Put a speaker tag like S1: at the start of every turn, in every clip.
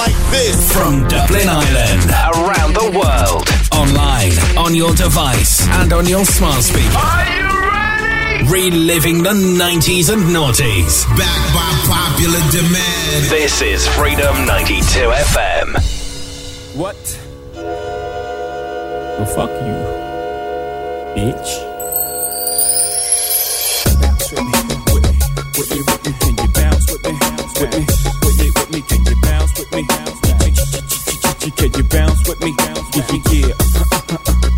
S1: like this.
S2: From Dublin Ireland, around the world, online, on your device, and on your smart speaker.
S3: Are you ready?
S2: Reliving the 90s and noughties.
S4: Back by popular demand.
S2: This is Freedom 92 FM.
S5: What? Well, fuck you, bitch. Bounce with me, with me, with me, with me. Can you bounce with me? With me, with me? Can you bounce with me? Yeah, yeah, yeah.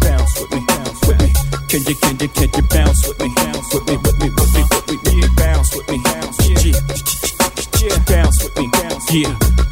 S5: Bounce with me, bounce with me. Can you, can you, can you bounce with me? Bounce with me, with me, with me, with me. Bounce with me, bounce, yeah, yeah. Bounce with me, yeah.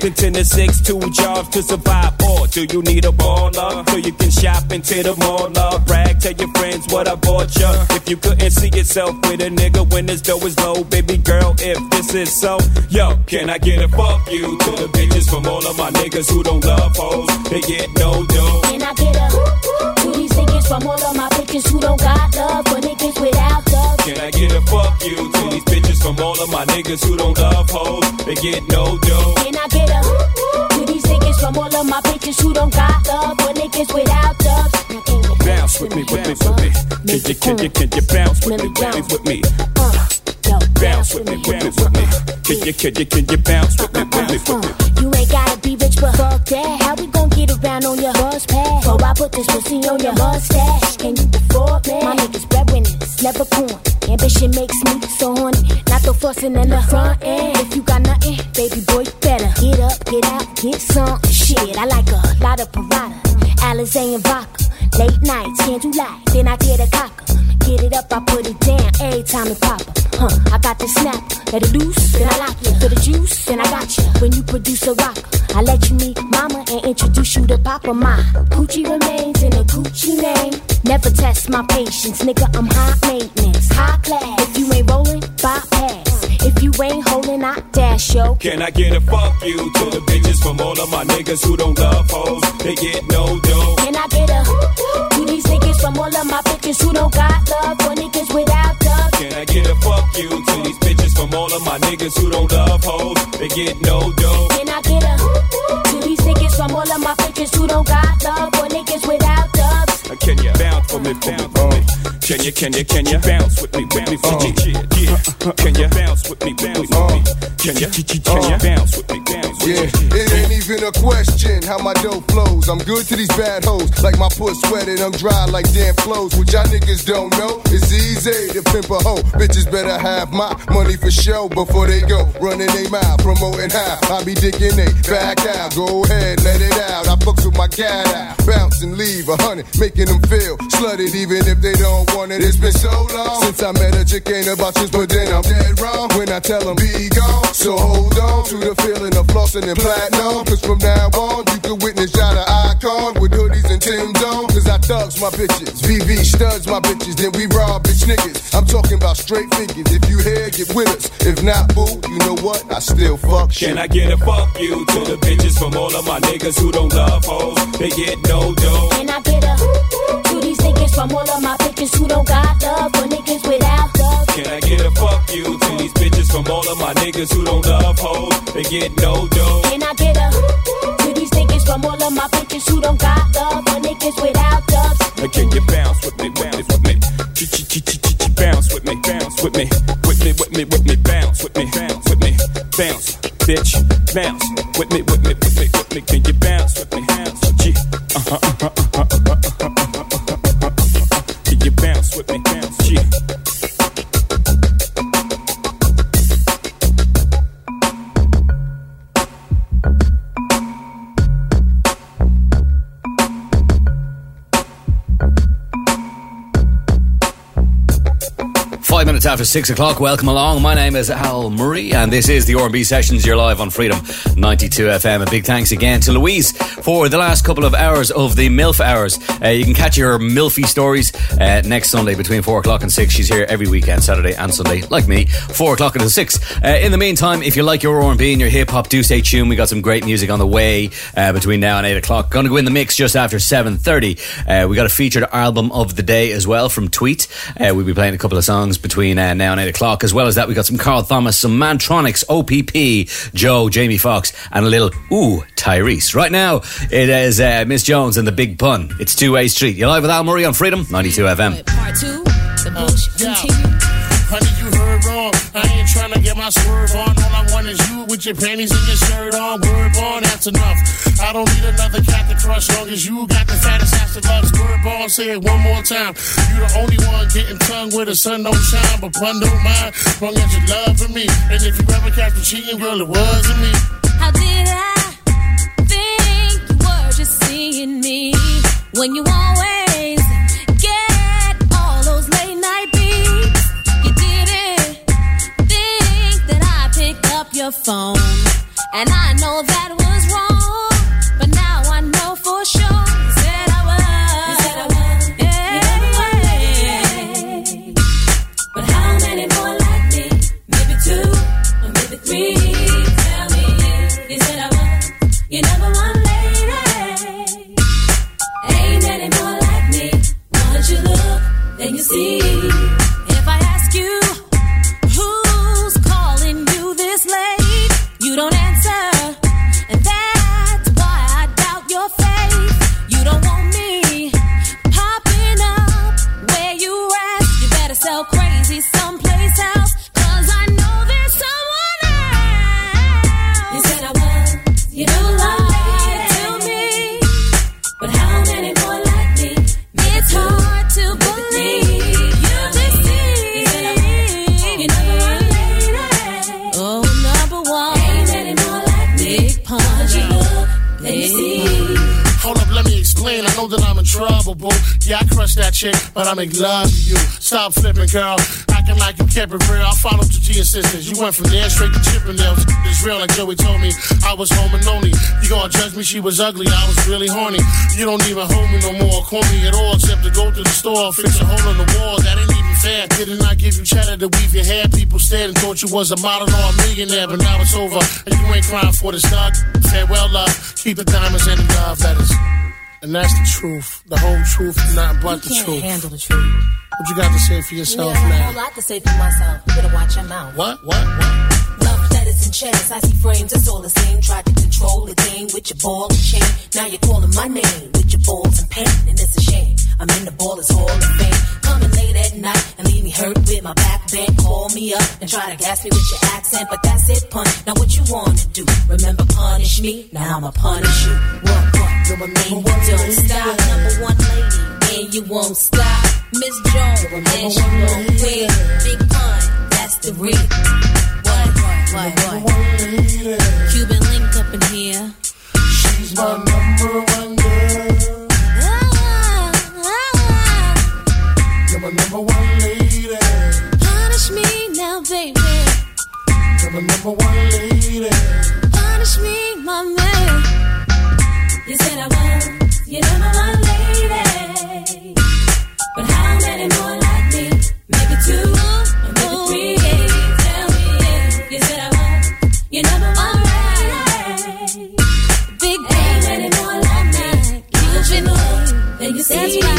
S5: ten to six, two jobs to survive. Or do you need a baller so you can shop into the mall? Love, brag, tell your friends what I bought ya. If you couldn't see yourself with a nigga when his dough is low, baby girl, if this is so, yo, can I get a fuck you to the bitches from all of my niggas who don't love hoes? They get no dough.
S6: Can I get a to these niggas from all of my bitches who don't got love for niggas without love?
S5: Can I get a fuck you to these bitches from all of my niggas who don't love hoes? They get no dough.
S6: Can I get to these niggas from all of my bitches who don't got love niggas without love?
S5: Bounce with me, with me, with me. Can you, can you, can you bounce with me, with me, with me?
S6: Uh,
S5: Bounce with me, with me, with me. Can you, can you, can you bounce with me, with me, with me?
S6: Uh, you ain't gotta be rich, but fuck that. How we gon' get around on your bus I put this pussy on your mustache, can you afford me? My niggas breadwinners, never corn. Ambition makes me so horny. Not the fussing in the front end. If you got nothing, baby boy, you better get up, get out, get some shit. I like a lot of Prada, Alizé and vodka. Late nights, can't do light, then I get a cocker. Get it up, I put it down every time it pop up. Huh, I got the snap, let it loose, then I lock you. For the juice, then I got you. When you produce a rock, I let you meet mama and introduce you to papa. My Gucci remains in a Gucci name. Never test my patience, nigga, I'm high maintenance, high class. If you ain't rolling, bypass. If you ain't holding, I dash yo.
S5: Can I get a fuck you to the bitches from all of my niggas who don't love hoes? They get no dough.
S6: Can I get a to these niggas from all of my bitches who don't got love for niggas without love?
S5: Can I get a fuck you to these bitches from all of my niggas who don't love hoes? They get no dough.
S6: Can I get a to these niggas from all of my bitches who don't got love for niggas without love?
S5: Uh, Can you bounce for me, bounce for me? Can you, can you, can you bounce with me, with me, uh, uh, uh, with me? Yeah, yeah. Can you bounce with me, bounce with me? Can you, can you bounce with me, bounce with
S7: Yeah, it ain't even a question how my dough flows. I'm good to these bad hoes, like my puss sweated. I'm dry like damn clothes. What y'all niggas don't know, it's easy to pimp a hoe. Bitches better have my money for show before they go running they mouth, promoting how I be dicking they back out. Go ahead, let it out. I fucks with my cat out, bounce and leave a hundred, making them feel slutted even if they don't want it. It's been so long since I met a chick ain't about you, but then I'm dead wrong when I tell them be gone. So hold on to the feeling of flossing and platinum. Cause from now on, you can thugs my bitches, VV studs my bitches, then we rob bitch niggas. I'm talking about straight figures. If you here, get with us. If not, boo, you know what? I still fuck shit.
S5: Can I get a fuck you to the bitches from all of my niggas who don't love hoes? They get no dough.
S6: Can I get a to these niggas from all of my bitches who don't got love for niggas without love?
S5: Can I get a fuck you to these bitches from all of my niggas who don't love hoes? They get no dough.
S6: Can I get a to these niggas from all of my bitches who don't got love for niggas without love?
S5: Now Can you bounce with me, bounce with me? Ch- Bounce with me, bounce with me, with me, with me, with me, bounce with me, bounce with me, bounce, bitch, bounce with me, with me, with me, with me. Can you bounce with me? Bounce, G. Uh-huh, uh-huh, uh-huh, uh-huh, uh-huh, uh-huh,
S8: Five minutes after six o'clock. Welcome along. My name is Al Murray, and this is the R&B Sessions. You're live on Freedom 92 FM. A big thanks again to Louise for the last couple of hours of the MILF hours. Uh, you can catch her MILFy stories uh, next Sunday between four o'clock and six. She's here every weekend, Saturday and Sunday, like me, four o'clock until six. Uh, in the meantime, if you like your R&B and your hip hop, do stay tuned. We got some great music on the way uh, between now and eight o'clock. Going to go in the mix just after seven thirty. Uh, we got a featured album of the day as well from Tweet. Uh, we'll be playing a couple of songs between uh, now and 8 o'clock. As well as that, we got some Carl Thomas, some Mantronix, OPP, Joe, Jamie Foxx, and a little Ooh, Tyrese. Right now, it is uh, Miss Jones and the Big Pun. It's Two Way Street. You're live with Al Murray on Freedom 92 FM.
S9: Part two, the bullshit continue.
S10: Honey, wrong. I ain't trying to get my swerve on. All I want is you with your panties and your shirt on. Word on, that's enough. I don't need another cat to crush long as you got the fattest ass of loves. Word on, say it one more time. You the only one getting tongue where the sun don't shine, but pun don't mind. Long as you love for me. And if you ever catch me cheating, girl, it wasn't me.
S9: How did I think you were just seeing me when you always your phone, and I know that was wrong, but now I know for sure. You know
S10: that I'm in trouble, boo. Yeah, I crushed that chick, but I make love to you. Stop flipping, girl. Acting like you kept it real. I followed you to your sisters. You went from there straight to Chippendales. It's real, like Joey told me. I was home and lonely. You gonna judge me? She was ugly. I was really horny. You don't even hold me no more. Call me at all, except to go to the store, fix a hole in the wall. That ain't even fair. Didn't I give you cheddar to weave your hair? People stared and thought you was a model or a millionaire, but now it's over. And you ain't crying for the stud. Farewell, love. Keep the diamonds and the love letters. And that's the truth. The whole truth, nothing but the
S11: can't
S10: truth.
S11: handle the truth.
S10: What you got to say for yourself Yeah,
S11: I got a lot to say for myself. You better watch your mouth.
S10: What? What? What?
S11: Love letters and checks, I see frames, it's all the same. Tried to control the game with your ball and chain. Now you're calling my name with your balls and pain, and it's a shame. I'm in the ballers hall of fame. Coming late at night and leave me hurt with my back bent. Call me up and try to gas me with your accent, but that's it, pun. Now what you wanna do? Remember punish me? Now I'ma punish you. What? What? And you don't stop, number one lady, and you won't stop. Miss Jones, and she won't quit. Big pun, that's the real. What? What? What? Cuban link up in here.
S10: She's my number one girl.
S9: Ah, ah,
S10: You're my number one lady.
S9: Punish me now, baby.
S10: You're my number one lady.
S9: Punish me, my man. You said I was, you never lady. But how many more like me? Maybe two, or maybe three. Tell me you said I you never one lady. Big ain't many more like me. You've been low, then you see. That's right.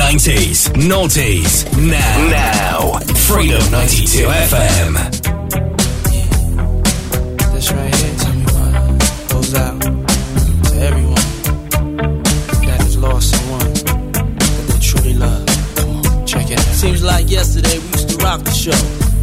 S2: 90s, noughties, now. Now. Freedom 92 FM.
S12: This right here, tell me what goes out to everyone that has lost someone that they truly love. Come on, check it out.
S13: Seems like yesterday we used to rock the show.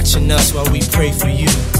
S14: watching us while we pray for you.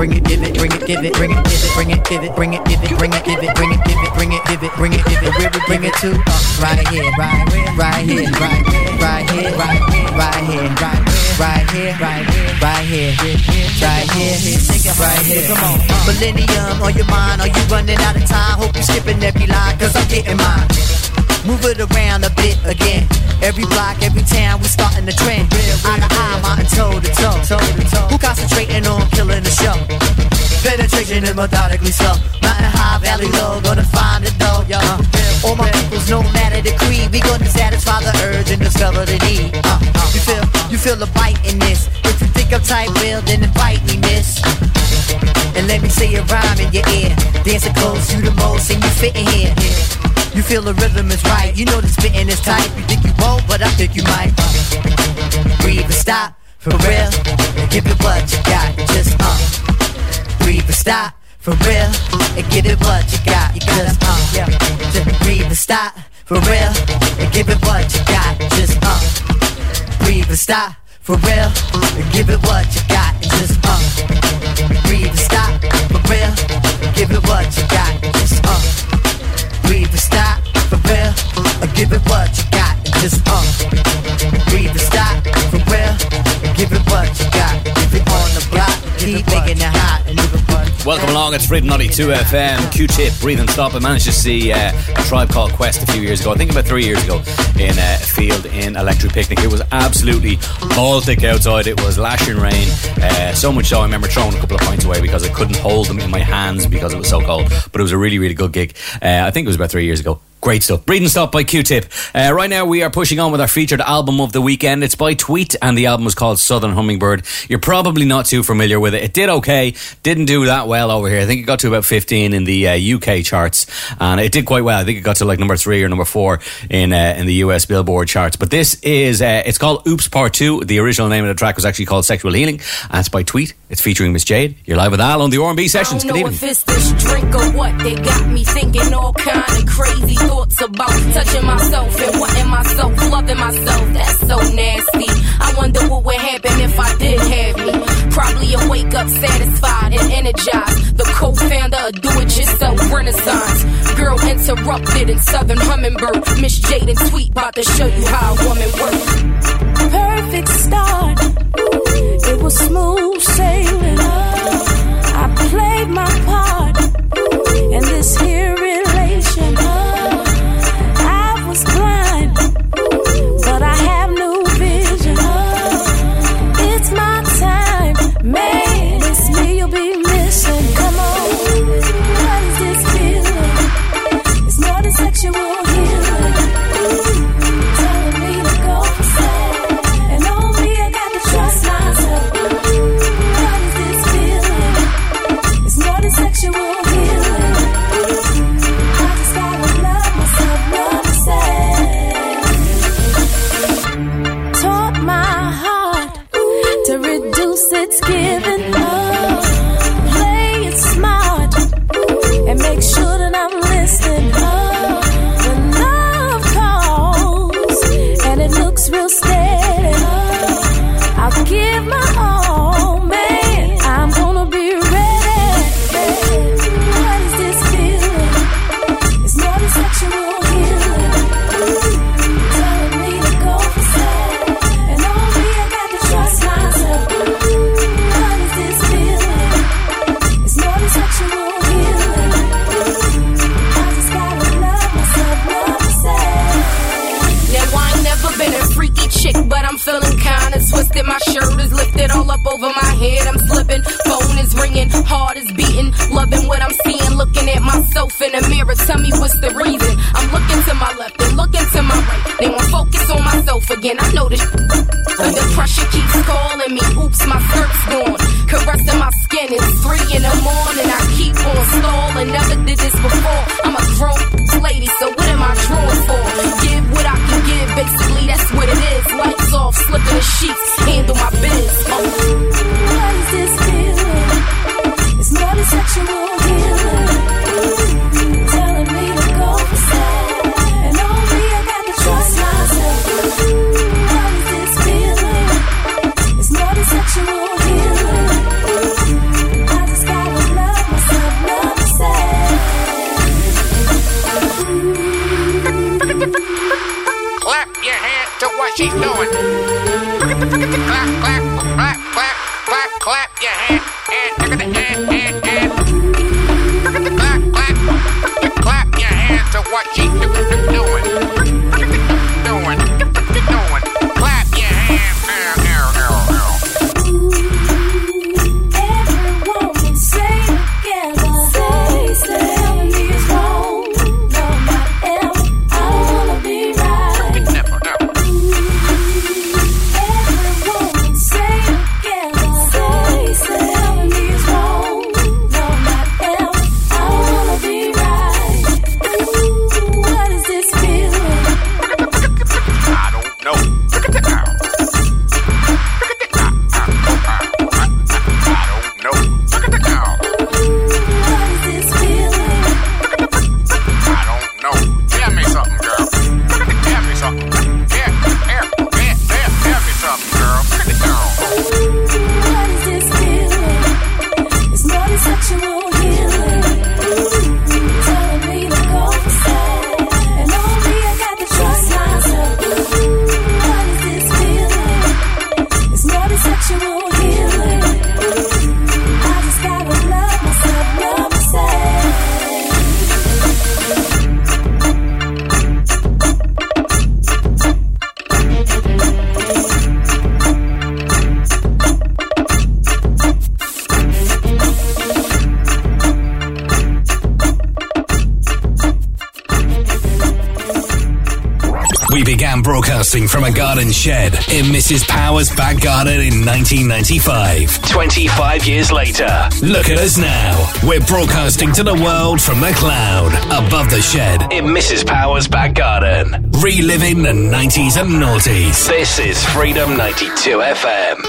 S14: Bring it, give it, bring it, give it, bring it, give it, bring it, give it, bring it, give it, bring it, give it, bring it, give it, bring it, give it, bring it, give it, bring it, give it, where we bring it to? Right here, right here, right here, right here, right here, right here, right here, right here, right here, right here, right here, right here. Come on, Millennium on your mind, are you running out of time? Hope you skipping every line, cause I'm getting mine. Move it around a bit again. Every block, every town, we starting the trend. Eye to eye, mountain toe to toe. Who concentrating on killing the show? Penetration is methodically slow. Mountain high, valley low, gonna find it though, yo. All my peoples, no matter the creed, we gonna satisfy the urge and discover the need. Uh, you feel, you feel the bite in this. If you think I'm tight, well, then invite me, miss. And let me say a rhyme in your ear. Dancing close, you the most, and you fit in here. You feel the rhythm is right. You know the spitting is tight. You think you won't, but I think you might. Breathe and stop, for real. Give it what you got. Just uh. Breathe and stop, for real. And give it what you got. You got uh, yeah. Just breathe and stop, for real. And give it what you got. Just uh. Breathe and stop, for real. And give it what you got. And just uh. Breathe and stop, for real. Give it what you got. Just uh breathe and stop for real. Give it what you got and just uh. Breathe and stop for real. Give it what you got.
S8: Welcome along, it's Freedom 92 FM, Q-Tip, Breathe and Stop. I managed to see uh, a tribe called Quest a few years ago, I think about three years ago, in uh, a field in Electric Picnic. It was absolutely Baltic outside, it was lashing rain, uh, so much so I remember throwing a couple of points away because I couldn't hold them in my hands because it was so cold. But it was a really, really good gig. Uh, I think it was about three years ago. Great stuff. And Stop by Q-Tip. Uh, right now we are pushing on with our featured album of the weekend. It's by Tweet and the album is called Southern Hummingbird. You're probably not too familiar with it. It did okay. Didn't do that well over here. I think it got to about 15 in the uh, UK charts and it did quite well. I think it got to like number three or number four in uh, in the US Billboard charts. But this is, uh, it's called Oops Part 2. The original name of the track was actually called Sexual Healing and it's by Tweet. It's featuring Miss Jade. You're live with Al on the R&B sessions. Good evening.
S15: Thoughts about touching myself and wanting myself, loving myself. That's so nasty. I wonder what would happen if I did have me. Probably a wake up satisfied and energized. The co-founder of Do It Yourself Renaissance. Girl interrupted in Southern Hummingbird. Miss Jaden and Tweet about to show you how a woman works.
S9: perfect start. It was smooth sailing. I played my part in this here relation. But I have vision. It's my time, man. It's me you'll be missing. Come on, what is this? It's more than sexual
S16: from a garden shed in Mrs. Power's back garden in 1995. 25 years later, look at us now. We're broadcasting to the world from the cloud, above the shed in Mrs. Power's back garden. Reliving the 90s and noughties. This is Freedom 92 FM.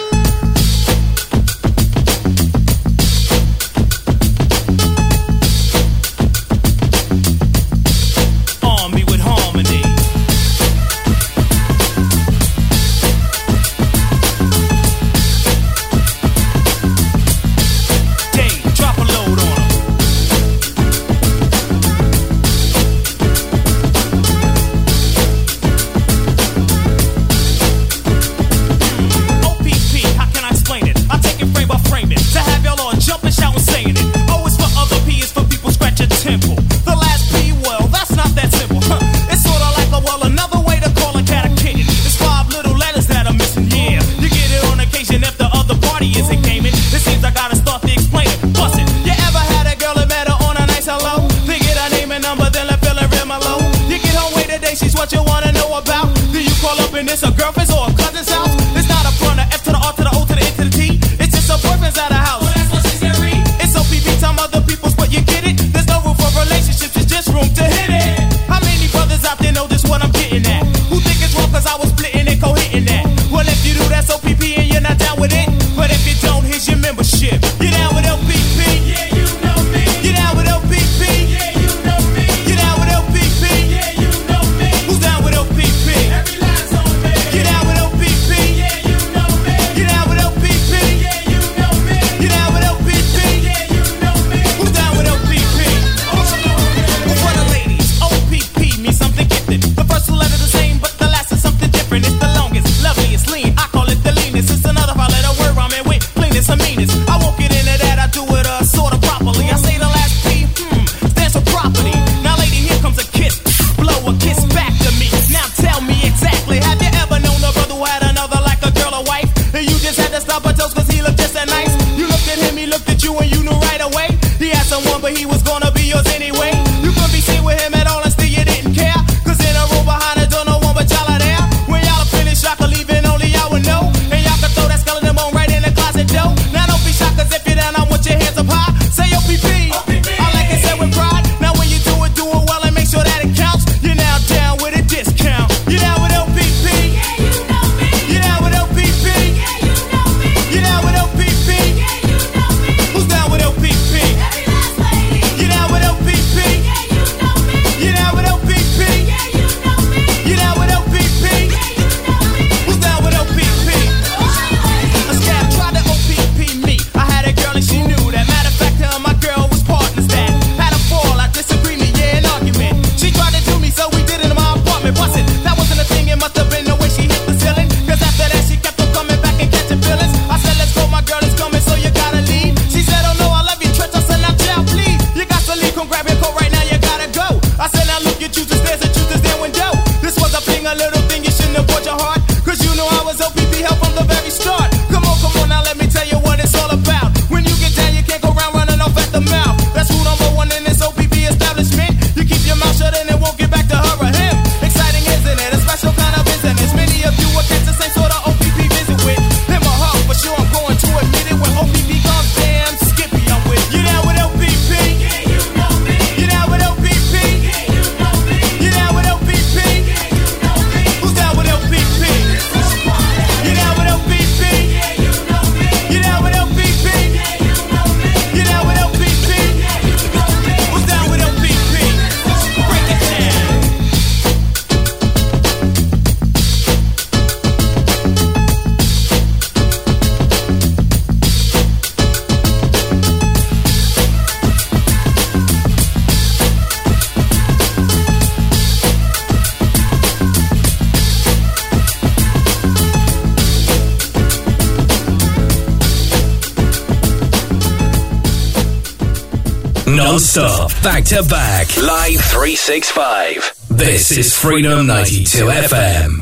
S2: Non-stop, back to back, live 365. This is Freedom 92 FM.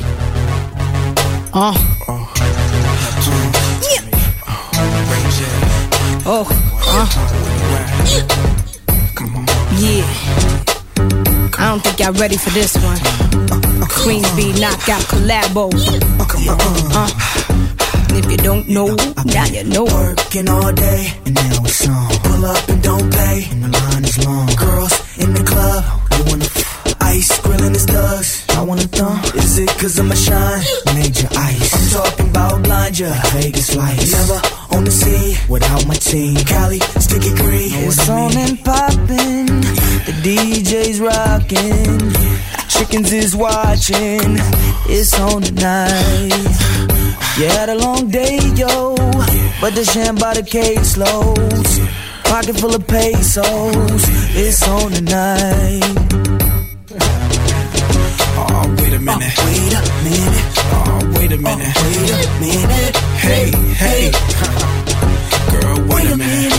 S17: Oh. Oh. Uh. Yeah. I don't think y'all ready for this one. Queen Bee knockout collabo. Uh. If you don't know, now you know.
S18: Working all day, and now it's on. Pull up and don't pay, and the line is long. Girls in the club, they wanna f- ice, grilling his thugs. I wanna thumb. Is it cause I'm a shine? Major ice. I'm talking about blind ya, Vegas lights. Never on the scene without my team. Cali, sticky green. It's on and poppin'. The DJ's rockin'. Chickens is watching. It's on tonight. You had a long day, yo. But the sham by the case lows. Pocket full of pesos. It's on tonight.
S19: Oh, wait a minute.
S18: Oh, wait a minute.
S19: Oh, wait a minute.
S18: Oh, wait a minute.
S19: Hey, hey. Girl, wait, a minute.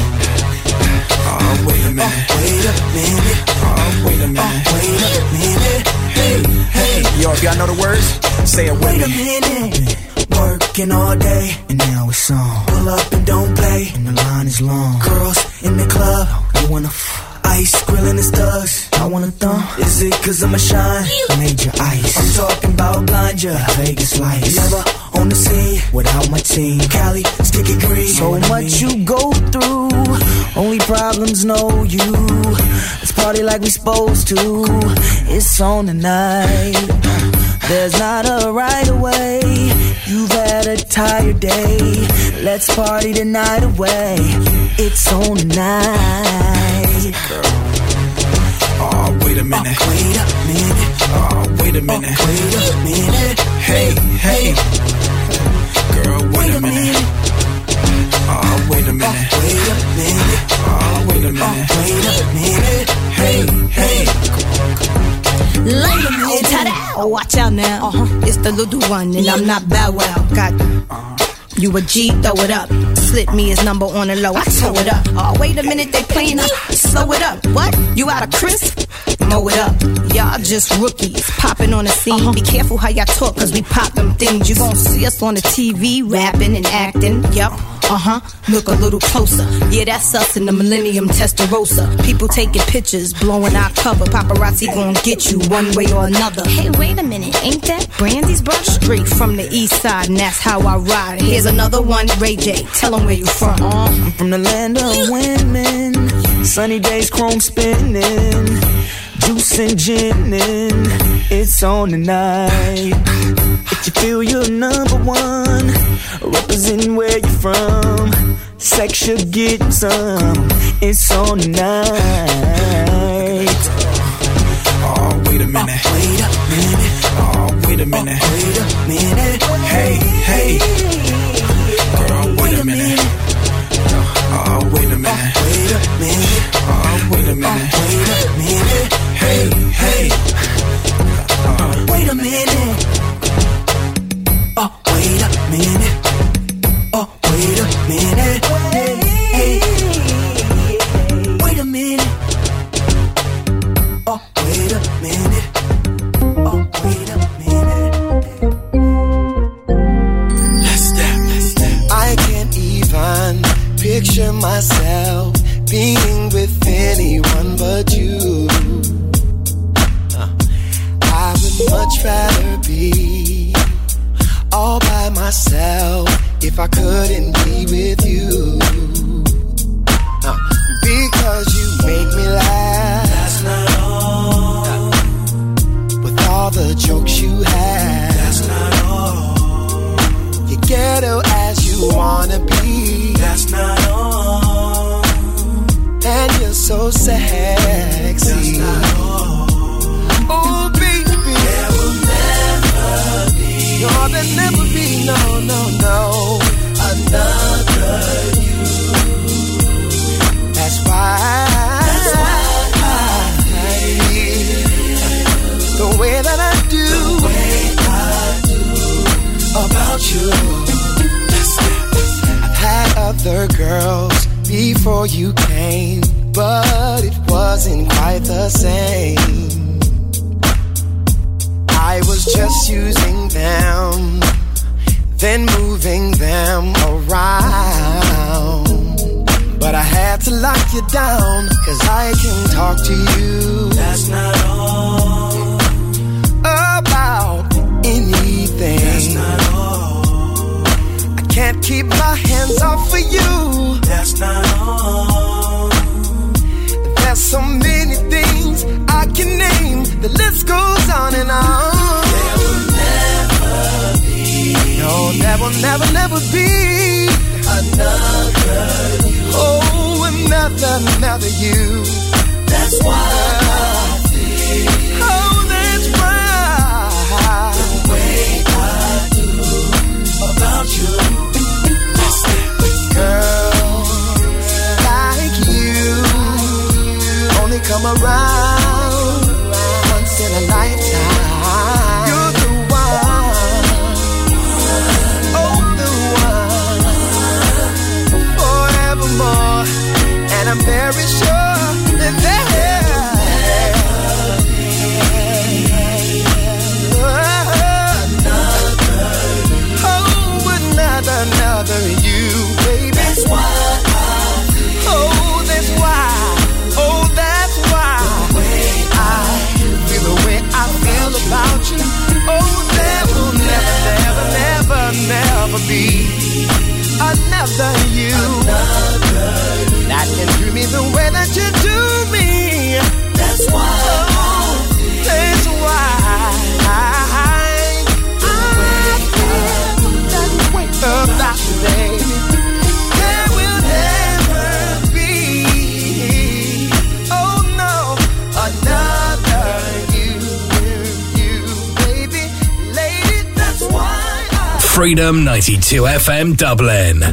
S19: Oh, oh wait a minute.
S18: Oh, wait a minute.
S19: Oh, wait a minute.
S18: wait a minute.
S19: Hey, hey. Yo, if y'all know the words, say it with
S18: Wait a
S19: me.
S18: minute. Working all day, and now it's on. Pull up and don't play, and the line is long. Girls in the club, they wanna f- ice, grilling his thugs. I wanna thumb. Is it cause I'm a shine? Major ice. I'm talking about blind ya, Vegas lights. Never on the scene without my team. Cali, sticky green. So much you go through, only problems know you. Let's party like we supposed to. It's on tonight. There's not a right away. You've had a tired day. Let's party the night away. It's on tonight.
S19: Oh, wait a minute.
S18: Oh, Wait a minute.
S19: Oh, wait a minute.
S18: Oh, Wait a minute.
S19: Hey, hey. Girl, wait a minute. Oh, wait a minute.
S18: Oh, Wait a minute.
S19: Oh, wait a oh, minute.
S18: Wait a minute.
S19: Hey, hey.
S17: Wait a minute. Ta-da. Watch out now. Uh-huh. It's the little one, and I'm not Bow Wow. Got you a G, throw it up. Slip me his number on the low, I tow it up. Oh, wait a minute, they playing up. Slow it up. What? You out of crisp? Mow it up. Y'all just rookies, popping on the scene. Be careful how y'all talk, cause we pop them things. You gon' see us on the TV, rapping and acting. Yup. Uh huh. Look a little closer. Yeah, that's us in the Millennium Testarossa. People taking pictures, blowing our cover. Paparazzi gon' get you one way or another. Hey, wait a minute, ain't that Brandy's brother? Straight from the east side, and that's how I ride. Here's another one, Ray J. Tell 'em where you from. Uh-huh.
S18: I'm from the land of women. Sunny days, chrome spinning. Juice and ginning. It's on tonight. If you feel you're number one, representing where you're from. Sex should get some. It's on tonight.
S19: Oh, wait a minute.
S18: Oh, Wait a minute.
S19: Oh, wait a minute.
S18: Uh, wait a minute.
S19: Hey, hey. A minute. Oh, wait a minute.
S18: Uh,
S19: uh, wait a minute.
S18: Oh, wait a minute. Wait a minute. Hey, hey. Wait a minute.
S2: FM Dublin.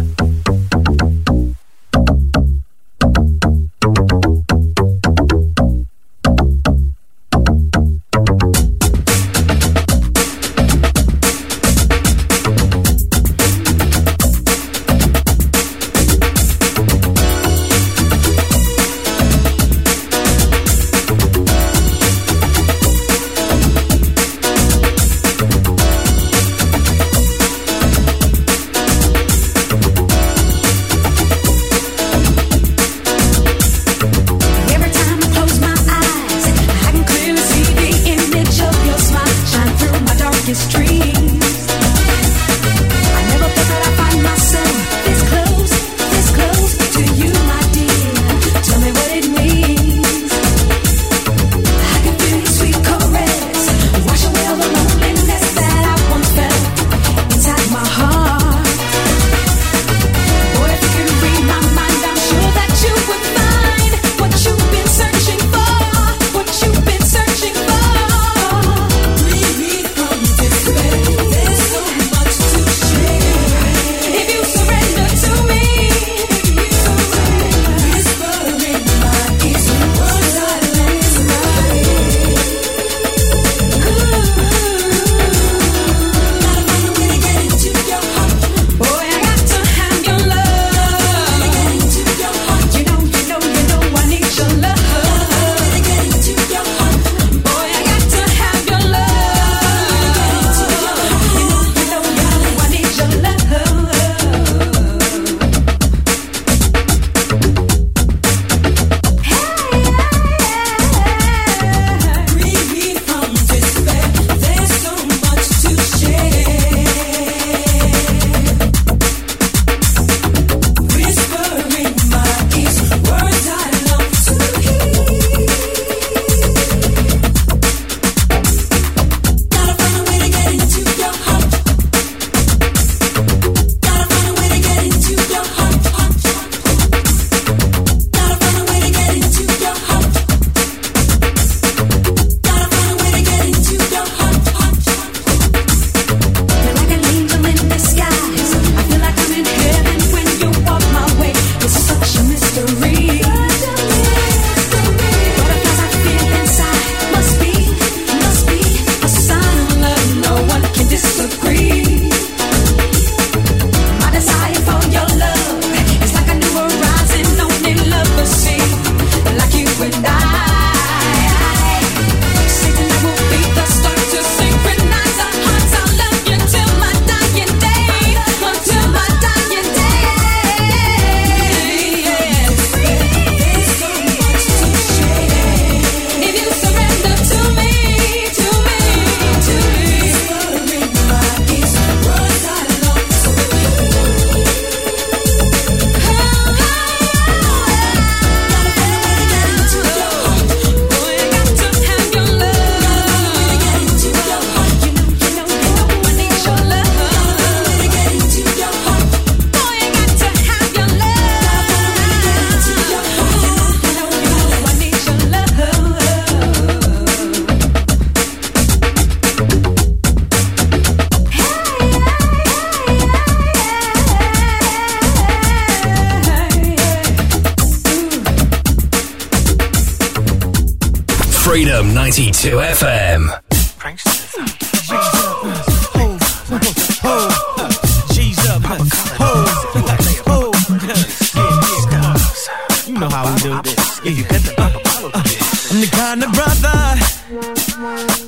S2: can do this. If you got the uh, uh, I'm the
S16: kind of brother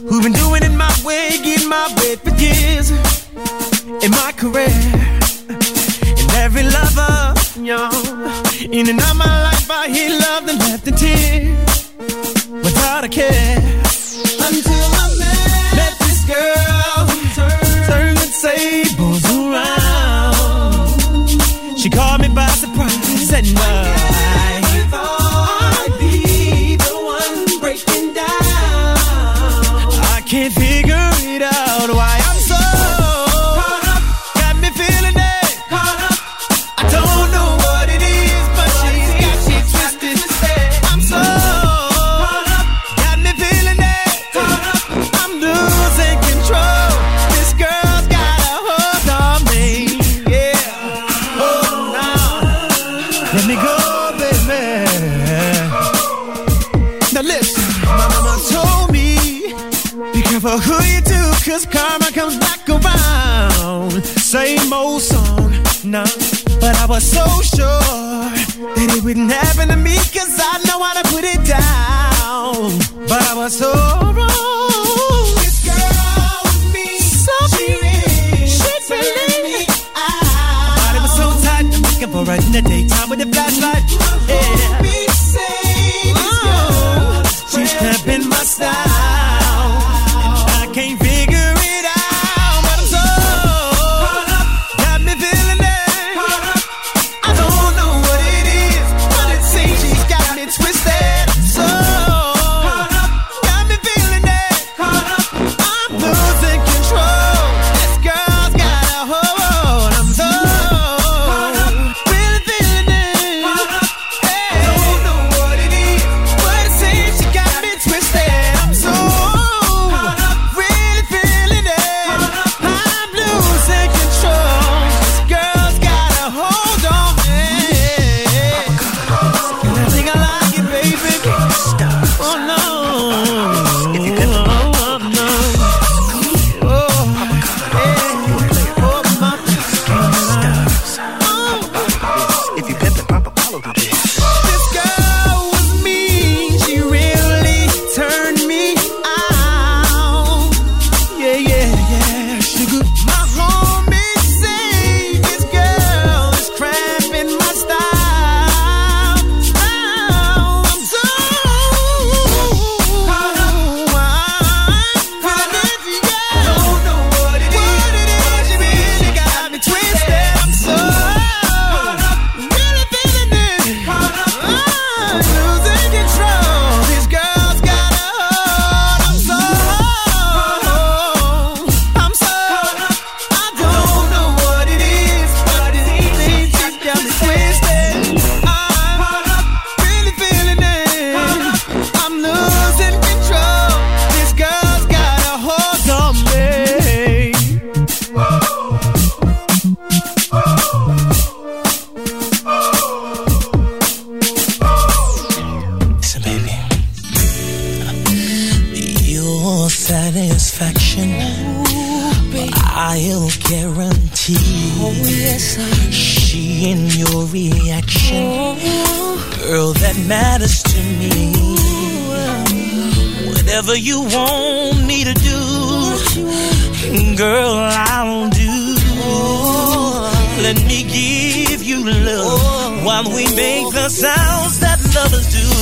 S16: who been doing it my way, getting my way for years in my career. And every lover, y'all, in and out my life, I hear love and left in tears without a care. Until I met, met this girl, turn, the tables around. She caught me by surprise and. Uh, was so sure that it wouldn't happen to me, cause I know how to put it down. But I was so wrong. This girl with me, she she. My body was so tight, looking for her in the daytime with a flashlight. Yeah.
S18: Whatever you want me to do, girl, I'll do. Let me give you love while we make the sounds that lovers do.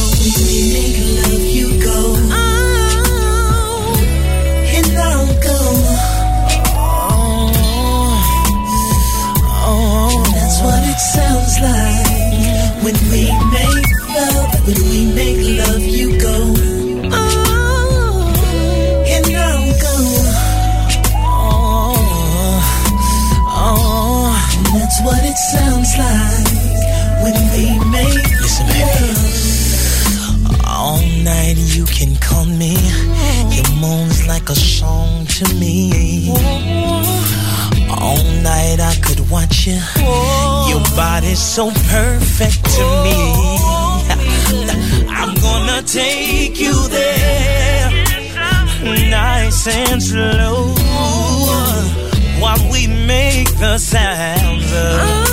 S18: you. Whoa. Your body's so perfect to me. I'm gonna take you there, nice and slow. While we make the sounds of.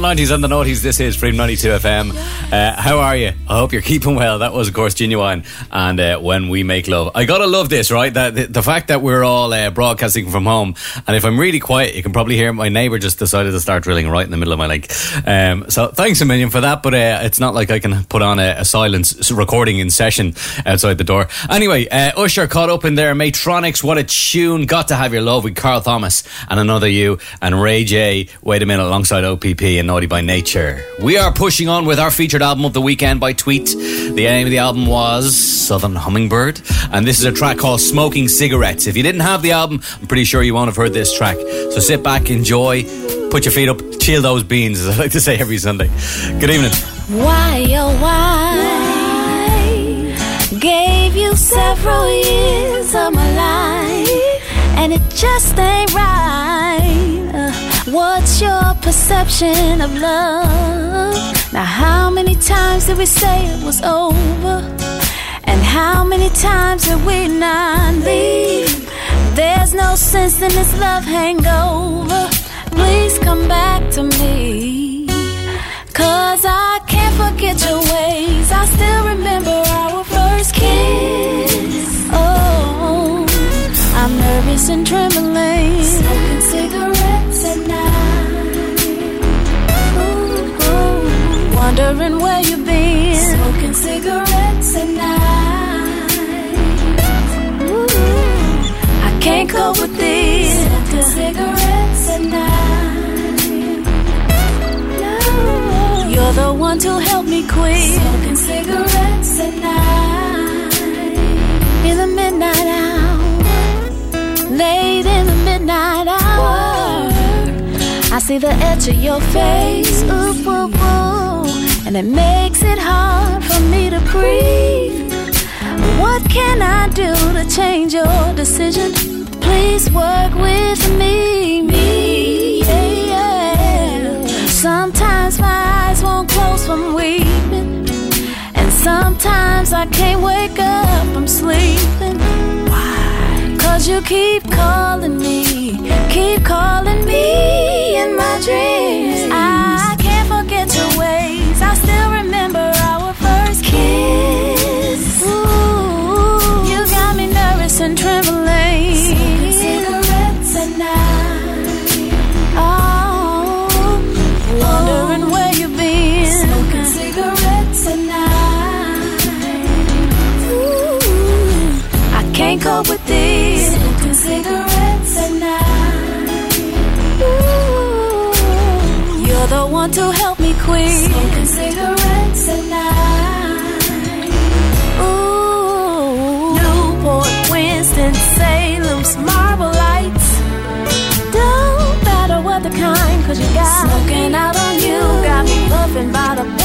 S8: 90s and the noughties, this is Freedom 92 FM. Uh, how are you? I hope you're keeping well. That was, of course, Ginuwine and uh, When We Make Love. I gotta love this, right? That the, the fact that we're all uh, broadcasting from home, and if I'm really quiet, you can probably hear my neighbour just decided to start drilling right in the middle of my leg. Um, so thanks a million for that, but uh, it's not like I can put on a, a silence recording in session outside the door. Anyway, uh, Usher caught up in there. Mantronix, what a tune. Got to have your love with Carl Thomas and Another You and Ray J. Wait a minute, alongside OPP and Naughty by Nature. We are pushing on with our featured album of the weekend by Tweet. The name of the album was Southern Hummingbird, and this is a track called Smoking Cigarettes. If you didn't have the album, I'm pretty sure you won't have heard this track. So sit back, enjoy, put your feet up, chill those beans, as I like to say every Sunday. Good evening.
S9: Why, oh, why? Gave you several years of my life, and it just ain't right. Uh, What's your perception of love? Now, how many times did we say it was over? And how many times did we not leave? There's no sense in this love hangover. Please come back to me. Cause I can't forget your ways. I still remember our first kiss. Oh, I'm nervous and trembling. Wondering where you've been. Smoking cigarettes at night. Ooh, I can't cope with this. Smoking cigarettes at night. No, you're the one to help me quit. Smoking cigarettes at night. In the midnight hour. Late in the midnight hour. I see the edge of your face. Ooh. And it makes it hard for me to breathe. What can I do to change your decision? Please work with me, me, yeah, yeah. Sometimes my eyes won't close from weeping, and sometimes I can't wake up from sleeping. Cause you keep calling me, keep calling me in my dreams. I can't forget your ways. I still remember our first kiss. Ooh, you got me nervous and trembling. Cigarettes at. Oh, wondering where you've been.
S20: Smoking cigarettes at.
S9: Ooh, I can't cope with this. queen.
S20: Smoking cigarettes at night.
S9: Ooh, Newport, Winston, Salem's Marlboro lights. Don't matter what the kind, cause you got smoking out on you. Got me puffing by the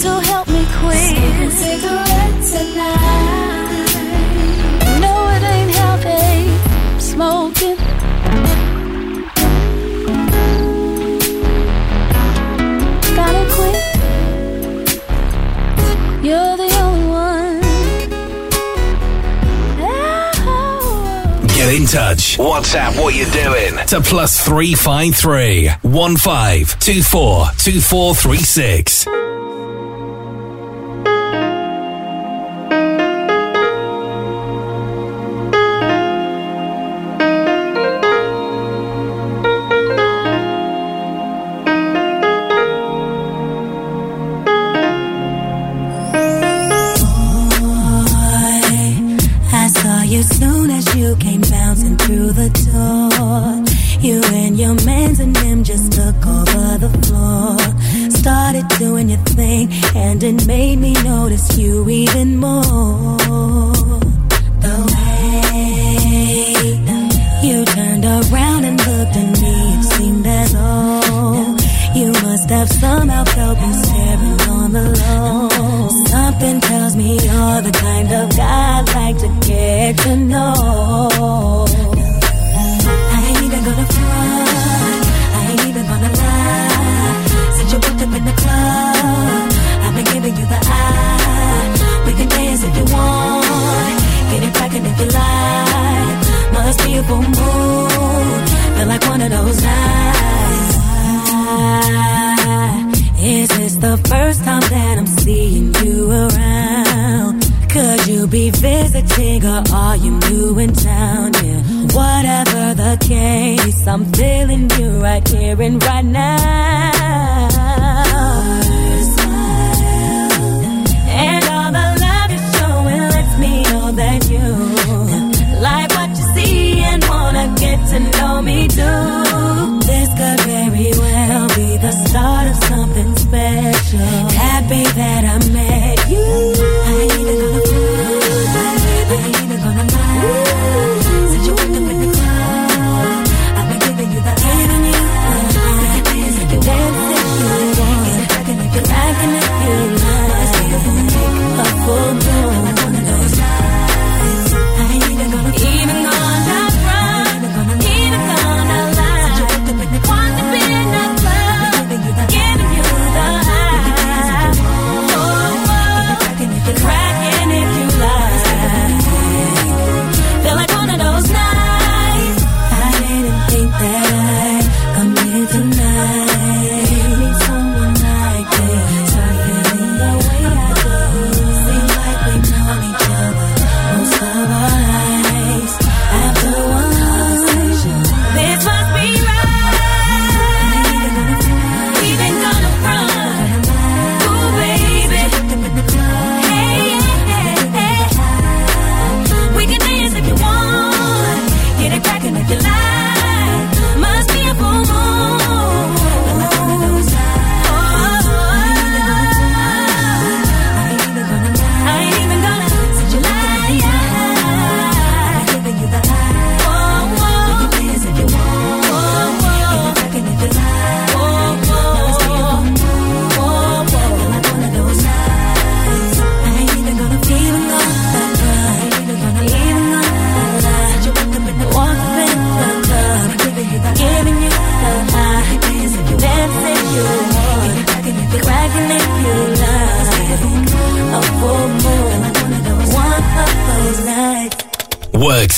S9: to help me quit.
S20: Smoking cigarettes tonight.
S9: No, it ain't. Smoking. Gotta quit. You're the only one. Oh.
S2: Get in touch. WhatsApp what you doing to plus
S18: 353 15 2436.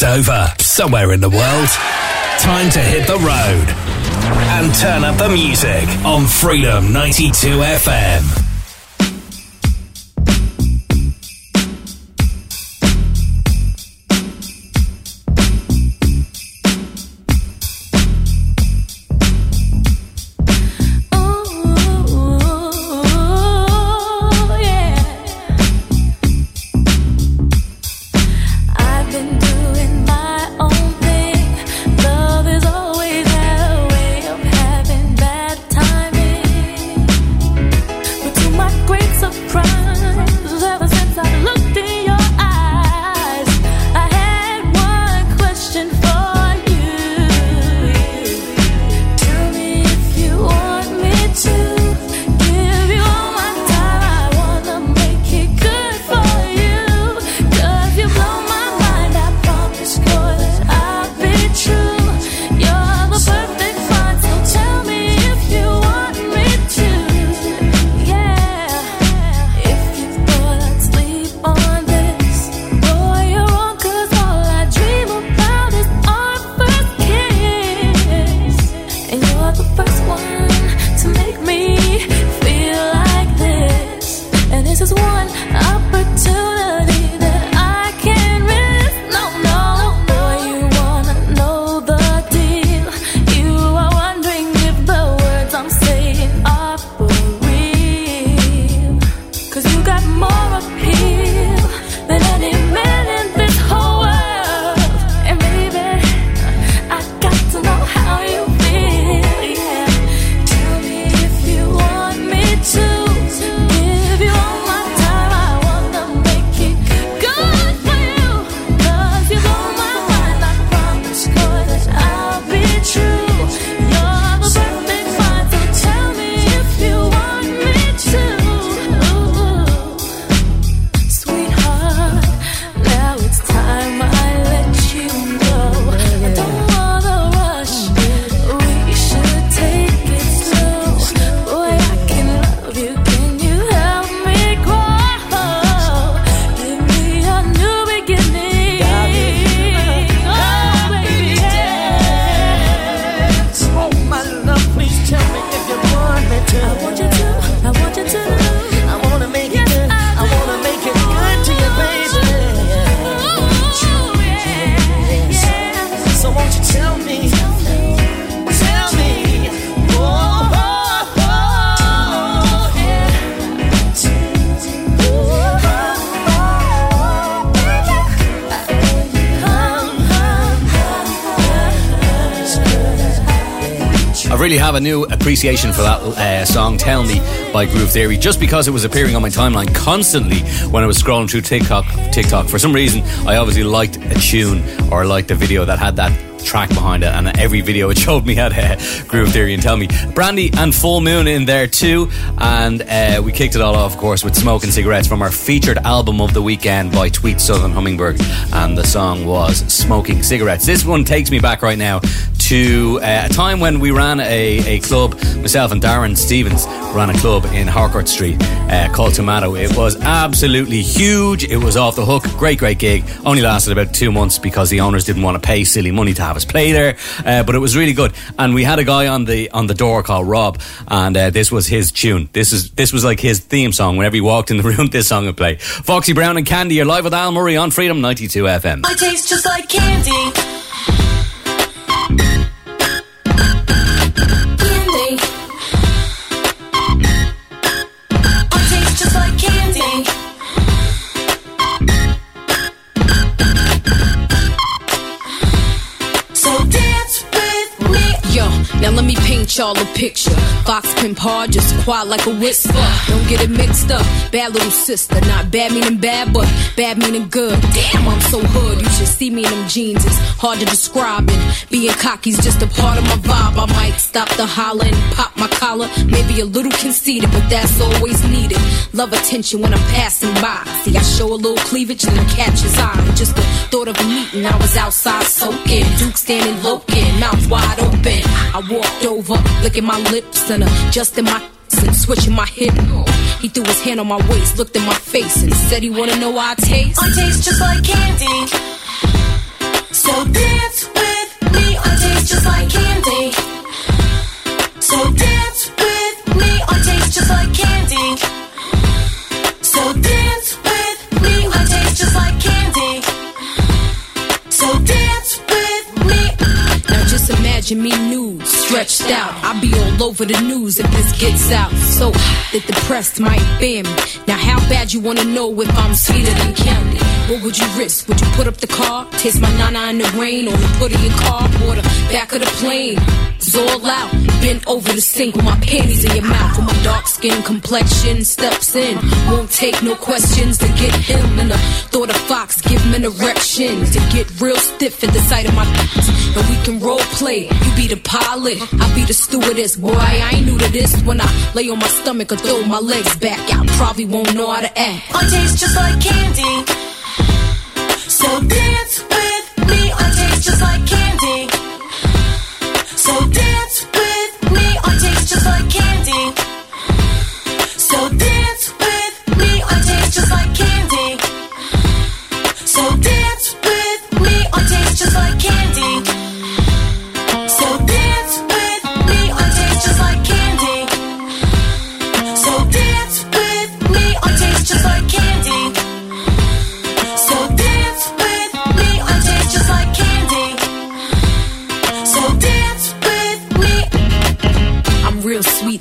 S18: Over.
S9: Somewhere in the world. Time to hit the road. And turn up the music on Freedom 92 FM.
S8: Appreciation for that uh, song, Tell Me, by Groove Theory, just because it was appearing on my timeline constantly when I was scrolling through TikTok. TikTok. For some reason, I obviously liked a tune or liked a video that had that track behind it, and every video it showed me had uh, Groove Theory and Tell Me. Brandy and Full Moon in there too, and uh, we kicked it all off, of course, with Smoking Cigarettes from our featured album of the weekend by Tweet Southern Hummingbird, and the song was Smoking Cigarettes. This one takes me back right now to uh, a time when we ran a, a club, myself and Darren Stevens ran a club in Harcourt Street uh, called Tomato. It was absolutely huge. It was off the hook. Great, great gig. Only lasted about two months because the owners didn't want to pay silly money to have us play there. Uh, but it was really good. And we had a guy on the on the door called Rob, and uh, this was his tune. This is this was like his theme song. Whenever he walked in the room, this song would play. Foxy Brown and Candy are live with Al Murray on Freedom 92 FM.
S20: I taste just like. Candy.
S15: Y'all a picture. Fox pimp hard, just quiet like a whisper. Don't get it mixed up. Bad little sister, not bad meaning bad, but bad meaning good. Damn, I'm so hood. You should see me in them jeans. It's hard to describe it. Being cocky's just a part of my vibe. I might stop the holler and pop my collar. Maybe a little conceited, but that's always needed. Love attention when I'm passing by. See, I show a little cleavage, and I catch his eye. Just the thought of a meeting, I was outside soaking. Duke standing loking, mouth wide open. I walked over, Look at my lips and uh, adjusting my and switching my hip. He threw his hand on my waist, looked in my face, and said he wanna know why I taste.
S20: I taste just like candy.
S7: So dance with me. I taste just like candy. So dance.
S15: Imagine me nude, stretched out. I'll be all over the news if this gets out. So that the press might ban me. Now, how bad you wanna know if I'm sweeter than candy? What would you risk? Would you put up the car? Taste my nana in the rain on the hood of your car water? back of the plane? It's all out. Bent over the sink with my panties in your mouth. With my dark skin complexion steps in. Won't take no questions to get him in the thought of fox. Give him an erection to get real stiff at the sight of my pants. And we can role play. You be the pilot, I'll be the stewardess. Boy, I ain't new to this. When I lay on my stomach or throw my legs back, I probably won't know how to act.
S7: I taste just like candy. So dance with me on stage just like candy.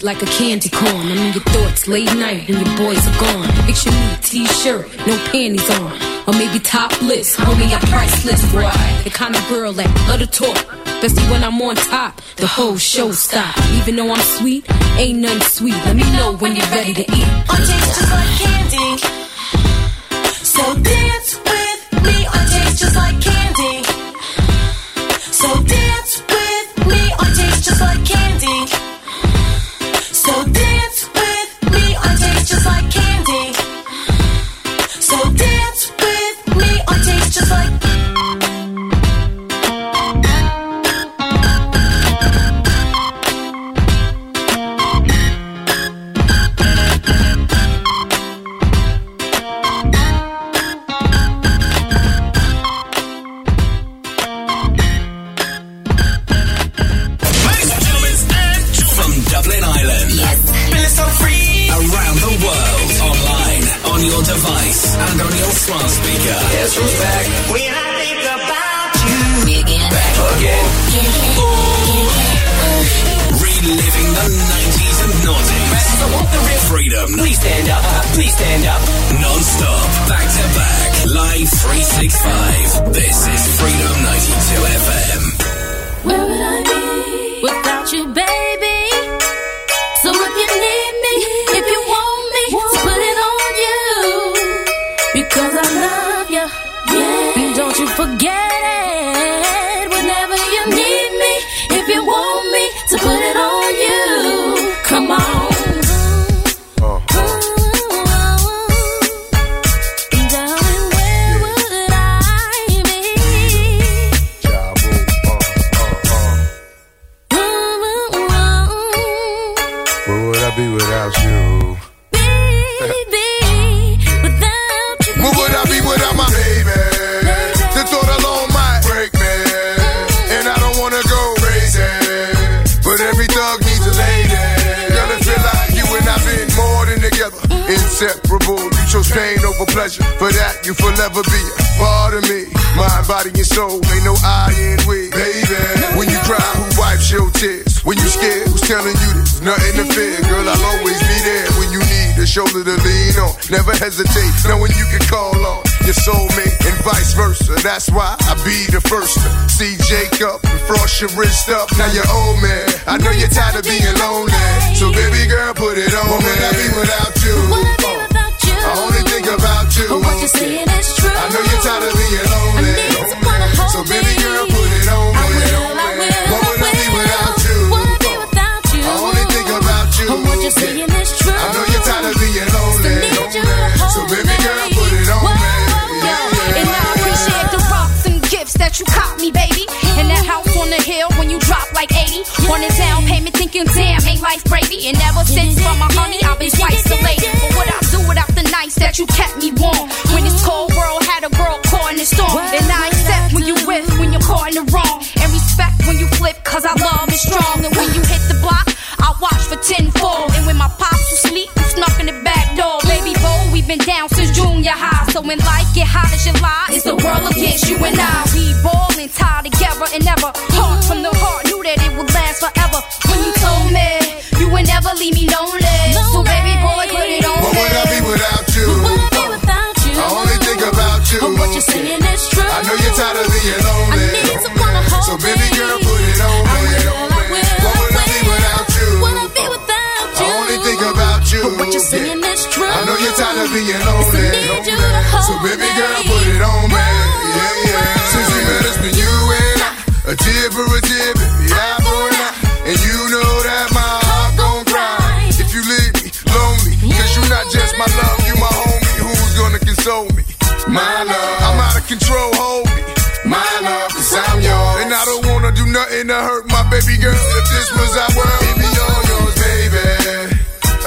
S7: like
S15: a candy corn. I'm in your thoughts late night and your boys are gone. Picture me, t-shirt, no panties on. Or maybe topless, homie, I'm priceless, boy. The kind of girl that utter talk. Especially when I'm on top, the whole show stop. Even though I'm sweet, ain't nothing sweet. Let me know when you're ready to eat.
S7: I taste just like candy. So dance with me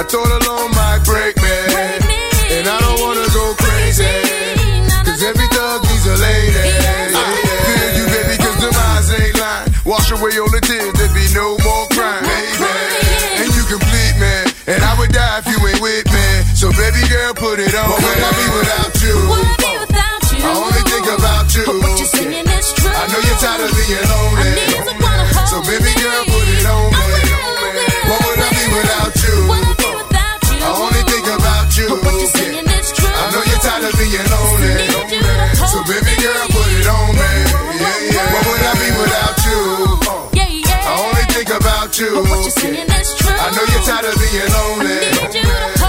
S21: thought alone might break me. And I don't wanna go crazy. Cause every thug needs a lady.
S7: I Feel you, baby, cause the eyes ain't lying. Wash away all the tears, there be no more crying, baby. And you complete me. And I would die if you ain't with me. So baby girl, put it on. What would I be without you? I only think about you. But what you're singing is true. I know you're tired of being lonely. Think about you. I know you're tired of being lonely.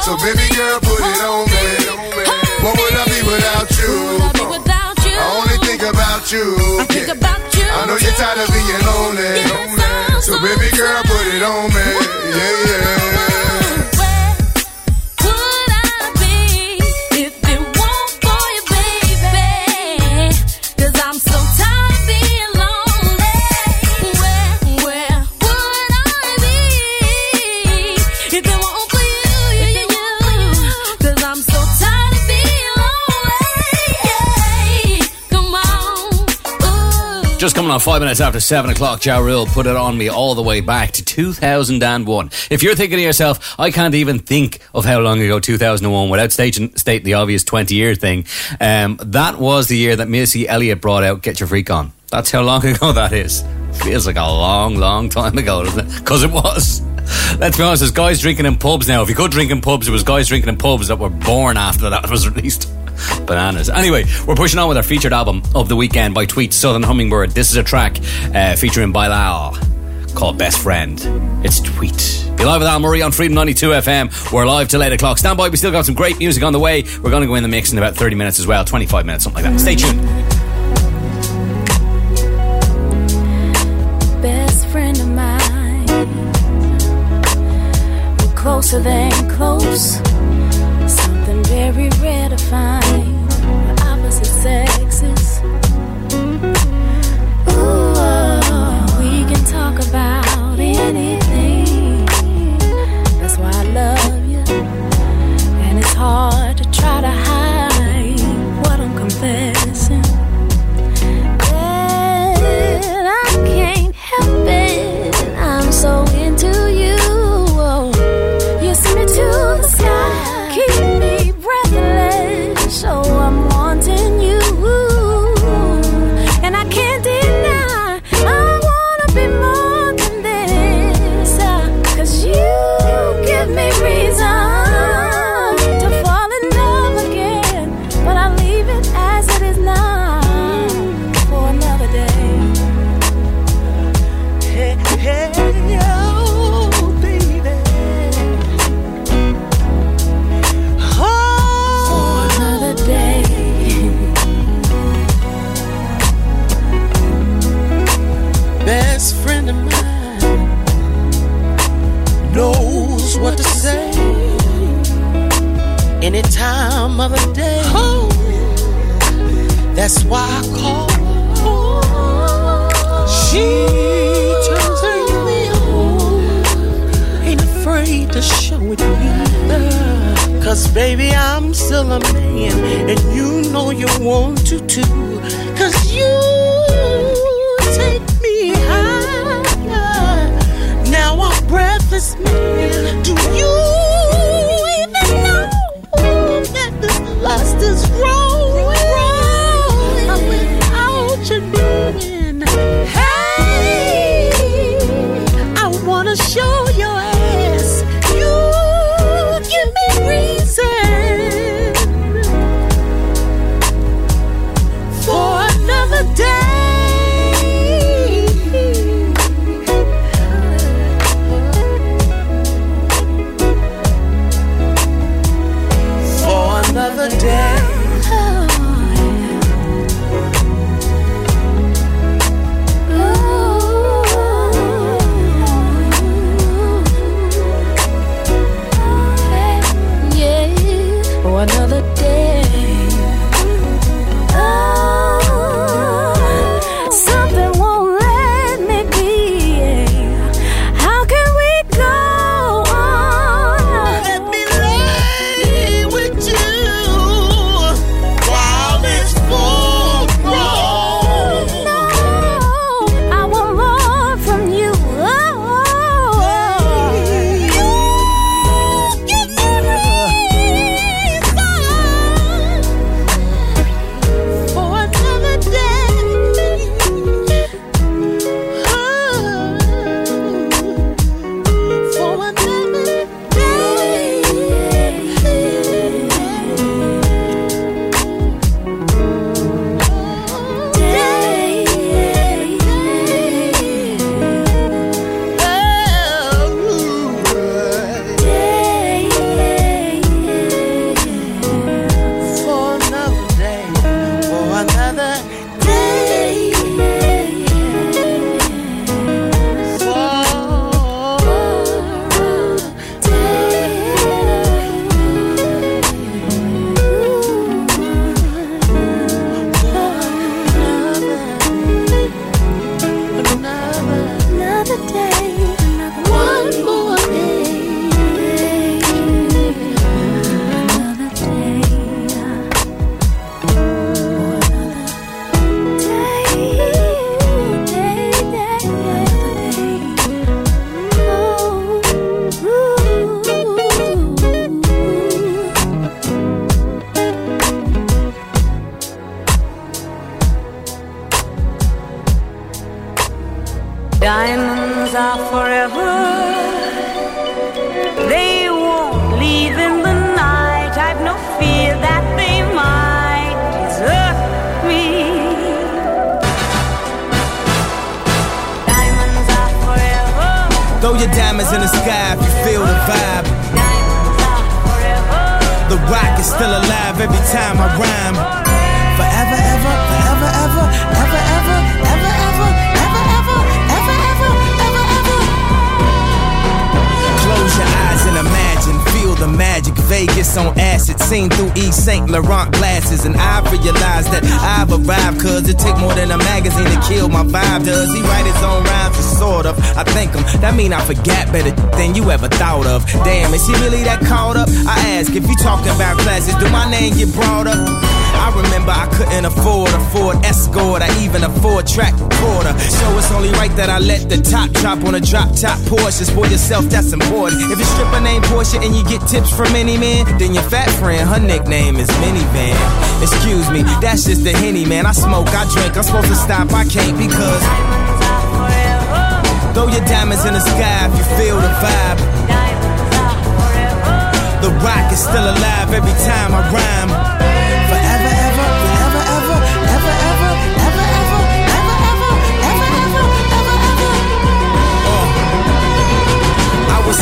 S7: So baby girl, put it on me. What would I be without you? I only think about you. I know you're tired of being lonely. So baby girl, put it on me. Yeah, yeah.
S8: Just coming on five minutes after seven o'clock, Ja Rule put it on me all the way back to 2001. If you're thinking to yourself, I can't even think of how long ago 2001 without stating, stating the obvious 20 year thing, um, that was the year that Missy Elliott brought out Get Your Freak On. That's how long ago that is. Feels like a long, long time ago, doesn't it? Because it was. Let's be honest, there's guys drinking in pubs now. If you could drink in pubs, it was guys drinking in pubs that were born after that was released. Bananas. Anyway, we're pushing on with our featured album of the weekend by Tweet Southern Hummingbird. This is a track uh, featuring Bilal called Best Friend. It's Tweet. Be live with Al Murray on Freedom 92 FM. We're live till 8 o'clock. Stand by, we still got some great music on the way. We're going to go in the mix in about 30 minutes as well, 25 minutes, something like that. Stay tuned.
S9: best friend of mine. We're closer than close. Something very rare to find.
S18: any time of the day. Oh, that's why I call. She turns her on. Ain't afraid to show it either. Cause baby, I'm still a man. And you know you want to too. Cause you
S22: take me higher. Now I'm breathless, man. Do you? Ford Escort, I even afford track recorder. So it's only right that I let the top drop on a drop top Porsche. For yourself, that's important. If your stripper name Porsche and you get tips from any man, then your fat friend, her nickname is Minivan. Excuse me, that's just the henny, man. I smoke, I drink, I'm supposed to stop, I can't because. Throw your diamonds in the sky if you feel the vibe. The rock is still alive every time I rhyme.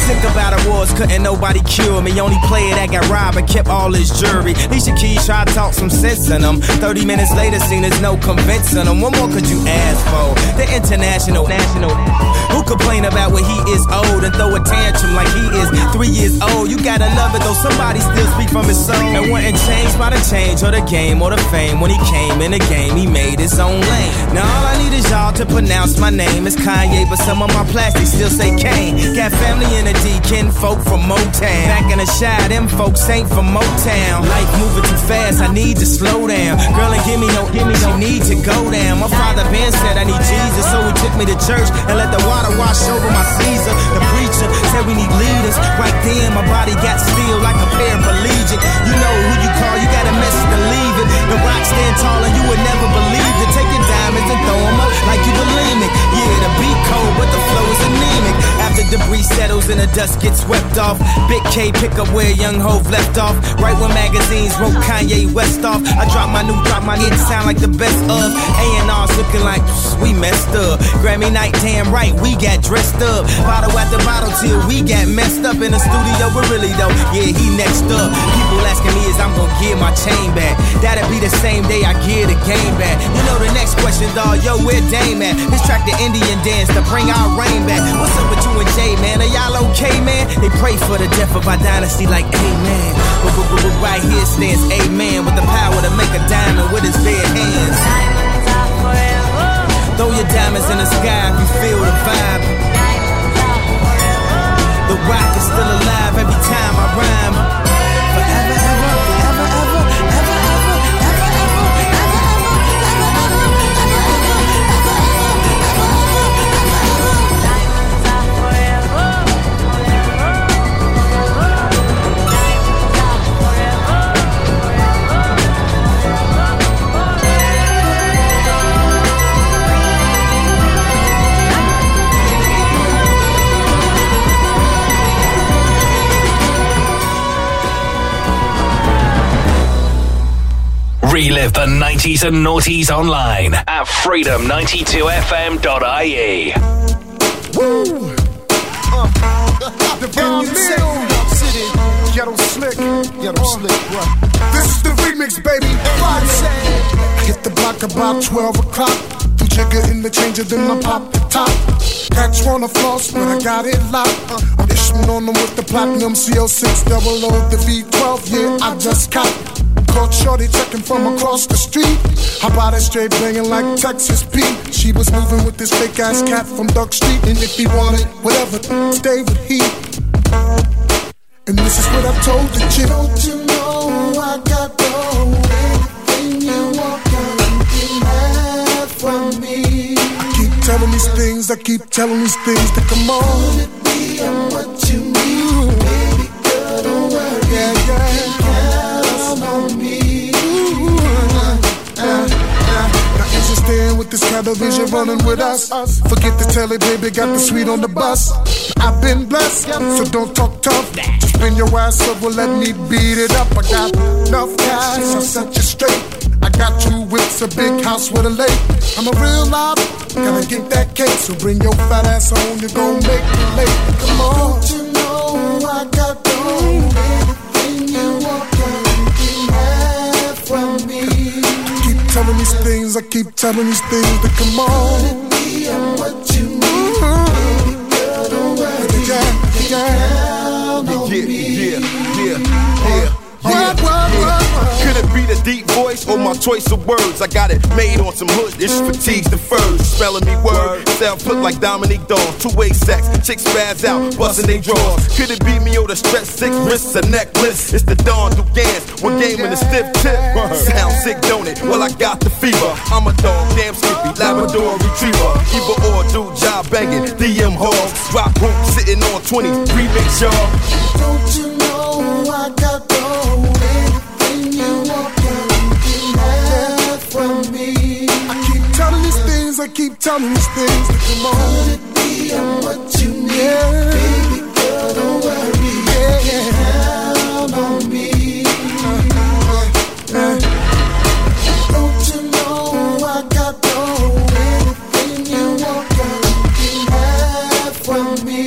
S22: Sick about awards, couldn't nobody cure me. Only player that got robbed and kept all his jury. Alicia Keys tried to talk some sense in them. 30 minutes later, seen there's no convincing them. What more could you ask for? The international, national. Who complain about what he is old and throw a tantrum like he is three years old? You gotta love it though, somebody still speak from his soul. And wasn't changed by the change or the game or the fame. When he came in the game, he made his own lane. Now all I need is y'all to pronounce my name. It's Kanye, but some of my plastics still say Kane. Got family in the D, kin folk from
S23: Motown. Back in the Chi, them folks ain't from Motown. Life moving too fast, I need to slow down. Girl, and give me no, give me no need to go down. My father Ben said I need Jesus, so he took me to church and let the water wash over my Caesar. The preacher said we need leaders. Right then, my body got still like a paraplegic. You know who you call, you got a message to leave it. The rock stand tall and you would never believe it. Take your diamonds and throw 'em up like you bulimic. Yeah, the beat cold, but the flow is anemic. After debris settles and the dust gets swept off, Big K pick up where Young Hove left off. Right when magazines wrote Kanye West off, I drop my new, drop my hit, sound like the best of. A&R's looking like we messed up. Grammy night, damn right, we got dressed up. Bottle after bottle till we got messed up in the studio, but really though, yeah, he next up. People asking me is I'm gonna give my chain back. That'll be the same day I give the game back. You know the next question, dawg, yo, where Dame at? This track the Indian dance to bring our rain back. What's up with you and Jay, man? Are y'all okay, man? They pray for the death of our dynasty like amen. But, but, but, but right here stands amen with the power to make a diamond with his bare hands. Throw your diamonds in the sky if you feel the vibe. The rock is still alive every time I rhyme.
S2: Relive the 90s and noughties online at freedom92fm.ie.
S24: Woo! Uh, the Mill City, Ghetto Slick, Ghetto Slick, what? This is the remix, baby. Hit the block about 12 o'clock. Two jigger in the changer, then I pop the top. Catch wanna floss, but I got it locked. I'm ishing on them with the platinum CO6 double O, the V12, yeah, I just caught. Caught Shorty checking from across the street. How about it straight banging like Texas Pete? She was moving with this fake ass cat from Duck Street. And if he wanted whatever, stay with he. And this is what I've told the chick. Don't you know I got the anything you can have from me. I keep telling these things, I keep telling these things to come on. It be what you need, with this television running with us? Forget the telly, baby, got the suite on the bus. I've been blessed, so don't talk tough. Just spin your ass up, well, let me beat it up. I got enough cash, I'll set you straight. I got two whips, a big house with a lake. I'm a real live, gotta get that cake. So bring your fat ass home, you're gonna make me late. Come on. Don't you know I got the telling these things, I keep telling these things to come on. Worry. Yeah, yeah,
S25: yeah, Could it be the deep voice or my choice of words? I got it made on some hood, this fatigues the furs. Spelling me word, self put like Dominique Dawes. Two way sex, chicks spaz out, busting they drawers. Could it be me or the stretch six wrists, a necklace? It's the Dawn Dugans, one game in the stiff tip. Sound sick, don't it? Well, I got the fever. I'm a dog, damn skippy, Labrador retriever. Either or, do job banging, DM hogs. Drop room, sitting on 20, remix y'all.
S24: Don't you keep telling these things. Could it be I'm what you need, baby girl, don't worry. On me. Don't you know I got you want, girl, you have from me.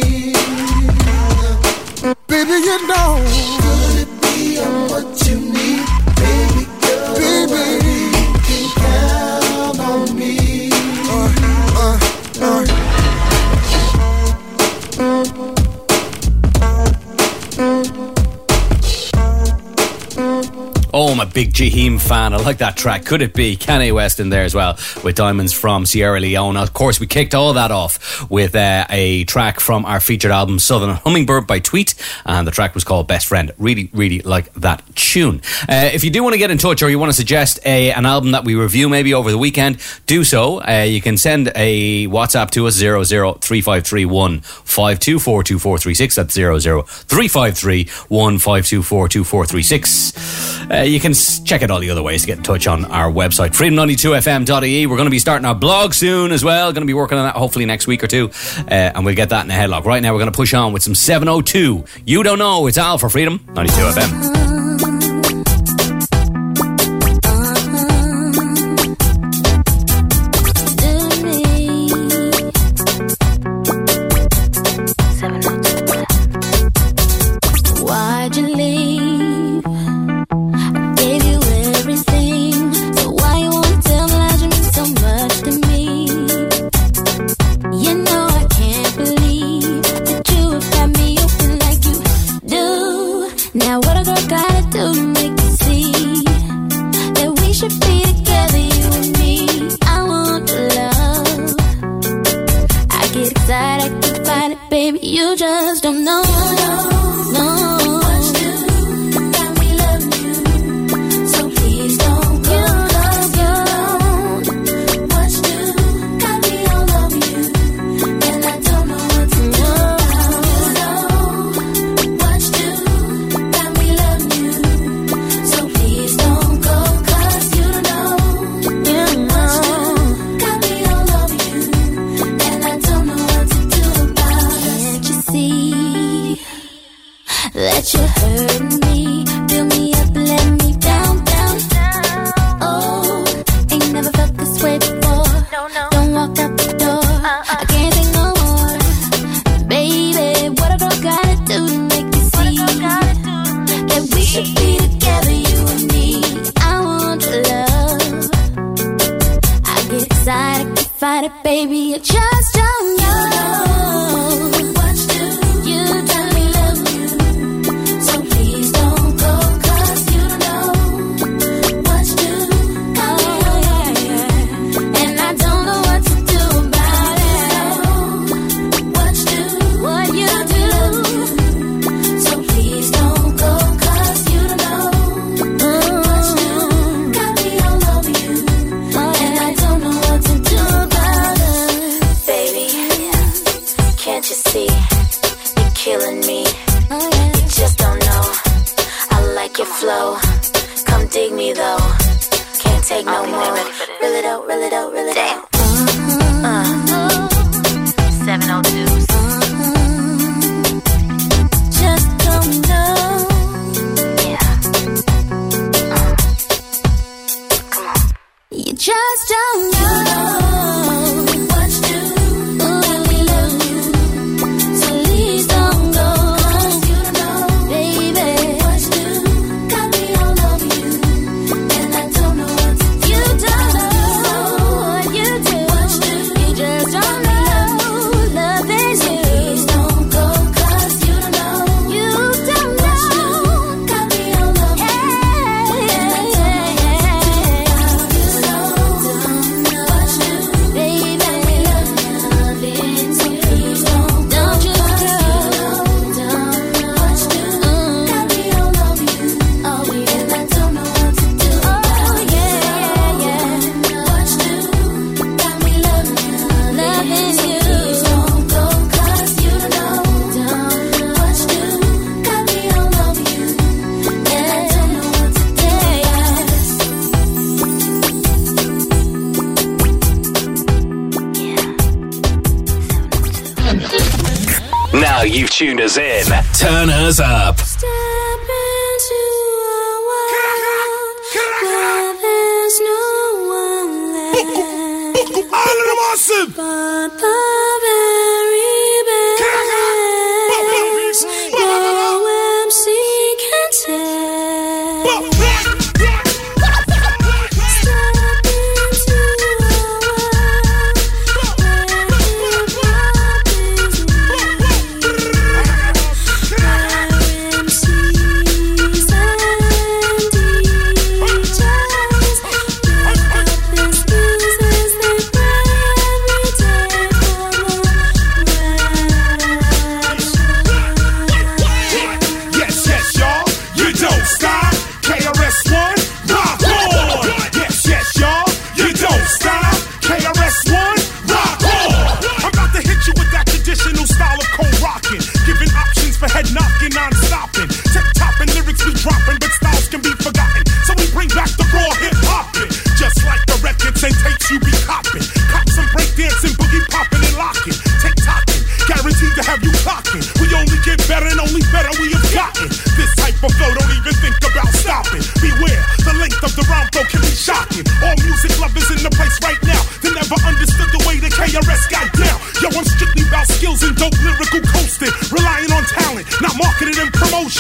S24: Baby, you know. I'm a
S8: big Jaheim fan. I like that track. Could it be Kanye West in there as well with Diamonds from Sierra Leone? Of course, we kicked all that off with uh, a track from our featured album Southern Hummingbird by Tweet, and the track was called Best Friend. Really, really like that tune. Uh, if you do want to get in touch or you want to suggest a, an album that we review maybe over the weekend, do so. Uh, you can send a WhatsApp to us 00353 524 That's 00353 Uh, you you can check out all the other ways to get in touch on our website, freedom92fm.ie. We're going to be starting our blog soon as well. Going to be working on that hopefully next week or two. Uh, and we'll get that in a headlock. Right now, we're going to push on with some 702. You don't know. It's Al for Freedom
S20: 92FM.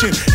S20: And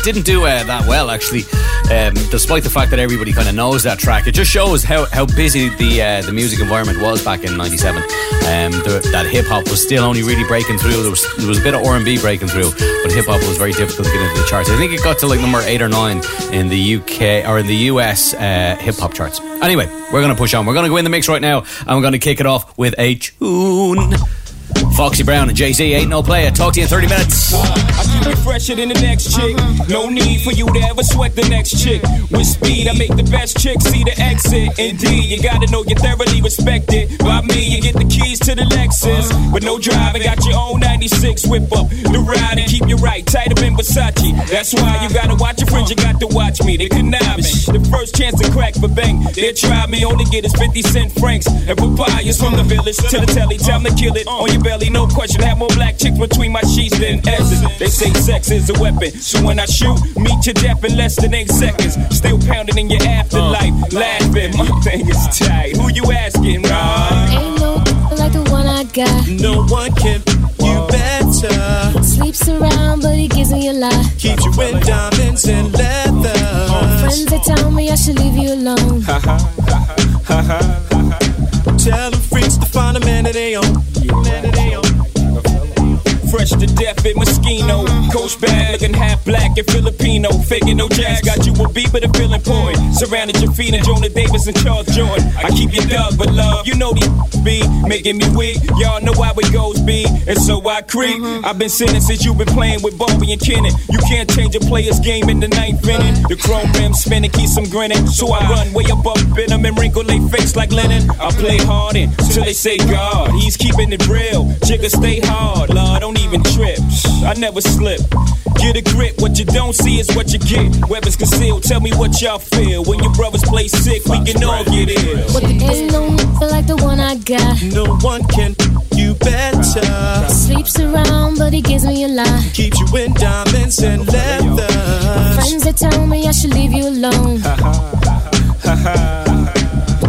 S20: It
S8: didn't do uh, that well, actually, um, despite the fact that everybody kind of knows that track. It just shows how, how busy the uh, the music environment was back in '97. Um, that hip hop was still only really breaking through. There was there was a bit of R and B breaking through, but hip hop was very difficult to get into the charts. I think it got to like number eight or nine in the UK or in the US uh, hip hop charts. Anyway, we're gonna push on. We're gonna go in the mix right now, and we're gonna kick it off with a tune. Foxy Brown and Jay Z ain't no player. Talk to you in 30 minutes.
S5: I keep it fresher than the next chick. No need for you to ever sweat the next chick. With speed, I make the best chick see the exit. Indeed, you gotta know you're thoroughly respected. By me, you get the keys to the Lexus. With no driving, got your own 96 whip up. The ride and keep you right, tight up in Versace. That's why you gotta watch your friends, you got to watch me. They conniving. The first chance to crack for bang. They try me, only get is 50 cent francs. And papayas from the village to the telly. Time to kill it on your belly, no question. Have more black chicks between my sheets than S's. They say sex is a weapon. So when I shoot, meet your death in less than eight seconds. Still pounding in your afterlife. Uh. Laughing, my thing is tight. Who you asking, Ron?
S20: Ain't no like the one I got.
S5: No one can you better.
S20: Sleeps around, but he gives me a lot.
S5: Keeps you in diamonds and leather.
S20: Friends that tell me I should leave you alone.
S5: Ha ha ha ha ha ha. Tell them freaks to find a man that they own. Man that they own. Fresh to death in Moschino. Coach bad, looking half black and Filipino. Faking no jazz, got you a beat, but a feel important. Surrounded your feet and Jonah Davis and Charles Jourdan. I keep you dug, but love, you know these be making me weak. Y'all know how it goes, B. And so I creep. Mm-hmm. I've been sinning since you've been playing with Bobby and Kennan. You can't change a player's game in the ninth inning. The chrome rim spinning, keeps them grinning. So I run way up up in them and wrinkle they face like linen. I play hard in till they say God. He's keeping it real. Jigga stay hard, Lord, don't even trip. hip. I never slip. Get a grip, what you don't see is what you get. Weapons concealed, tell me what y'all feel. When your brothers play sick, we can all get ill.
S20: What the Ain't no feel like the one I got.
S26: No one can you better.
S20: Sleeps around, but he gives me a lie.
S26: Keeps you in diamonds and leather.
S20: Friends that tell me I should leave you alone.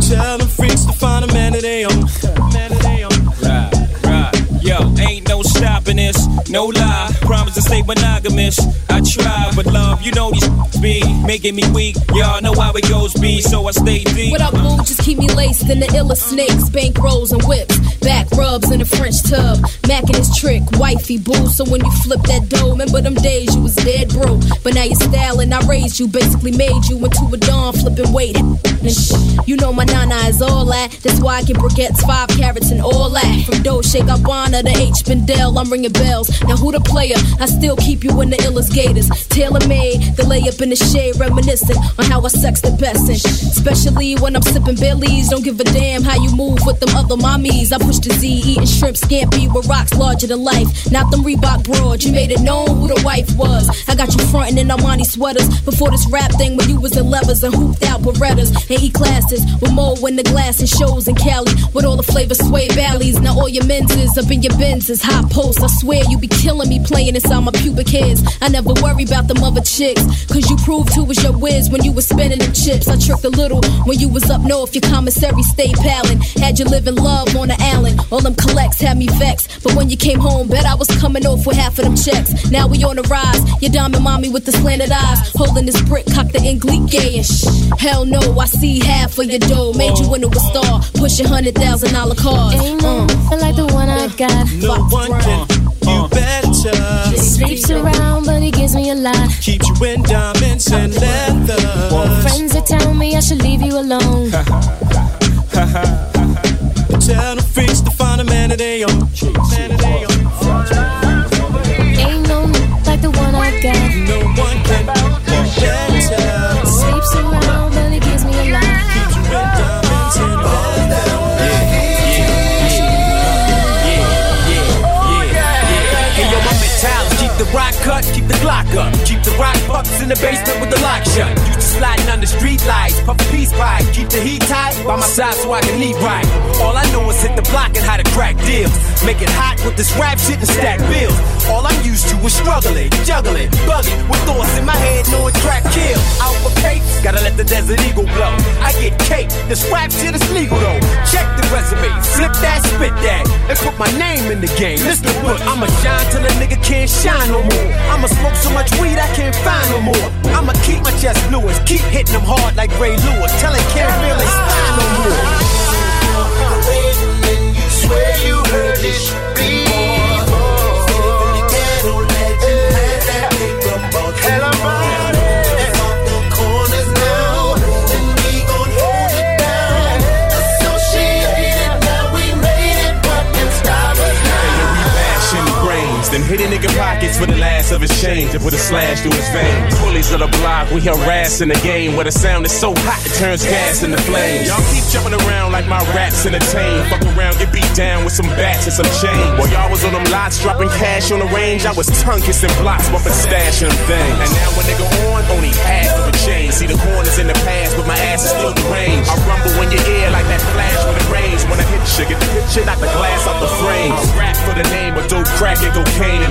S26: Tell them freaks to find a man that they own. Man that they own.
S5: Right, right. Yo, ain't no stopping No lie. Promise to stay monogamous. I try, but love, you know these be making me weak. Y'all know how it goes, be, so I stay deep.
S15: What up, boo? Just keep me laced in the illest snakes, bank rolls and whips, back rubs in a French tub. Macking his trick, wifey boo. So when you flip that dough, remember them days you was dead broke. But now you're styling, I raised you, basically made you into a dawn flipping weight. You know my nana is all that. That's why I get briquettes, five carats, and all that. From Dolce Gabbana to H. Bendel, I'm ringing bells. Now who the player? I still keep you in the illest gators. Tailor made, the lay up in the shade, reminiscent on how I sex the best. And especially when I'm sipping Baileys, don't give a damn how you move with them other mommies. I push the Z, eating shrimp scampi with rocks larger than life. Not them Reebok broads, you made it known who the wife was. I got you frontin' in Armani sweaters before this rap thing when you was in levers and hooped out Berettas and E classes with more when the glass and shows in Cali with all the flavor sway valleys. Now all your menses up in your Benzes, hot posts. I swear you be killing me playing inside my pubic hairs. I never worry about them other chicks, cause you proved who was your whiz when you was spending them chips. I tricked a little when you was up north, your commissary stayed palin'. Had you living love on the island. All them collects had me vexed, but when you came home, bet I was coming off with half of them checks. Now we on the rise, your diamond mommy with the slanted eyes, holding this brick, cock the English gay and shh. Hell no, I see half of your dough, made you into a star, pushing hundred thousand dollar cars.
S20: Ain't no feel like the one I uh, got.
S26: No one can you better.
S20: He Sleeps around, but he gives me a lot.
S26: Keeps you in diamonds and leather.
S20: Friends that tell me I should leave you alone.
S26: Tell the freaks to find a man that they own. Oh. Man that they own.
S20: Oh. The
S27: basement with the lock shut. Used to sliding under street lights, puff a peace pipe. Keep the heat tight by my side so I can eat right. All I know is hit the block and how to crack deals. Make it hot with this rap shit and stack bills. All I'm used to is struggling, juggling, bugging with thoughts in my head knowing crack kill. Out for gotta let the desert eagle blow. I get cake, this rap shit is legal though. Check the resume, flip that, spit that, and put my name in the game. Listen, look, I'ma shine till a nigga can't shine no more. I'ma smoke so much weed I can't find no more. I'ma keep my chest Lewis, keep hitting them hard like Ray Lewis, telling Karen they spine no more.
S28: Swear you heard this
S29: a nigga pockets for the last of his change and put a slash through his veins. Bullies of the block, we harassing the game where the sound is so hot it turns gas into flames. Y'all keep jumping around like my raps entertain. Fuck around, get beat down with some bats and some chains. While y'all was on them lots dropping cash on the range, I was tongue kissing blocks, bumping stash and things. And now when nigga on, only half of a chain. See the corners in the past, but my ass is still the range. I rumble in your ear like that flash when it rains. When I hit shit, get the picture, knock the glass off the frame. I rap for the name of dope, crack, and cocaine,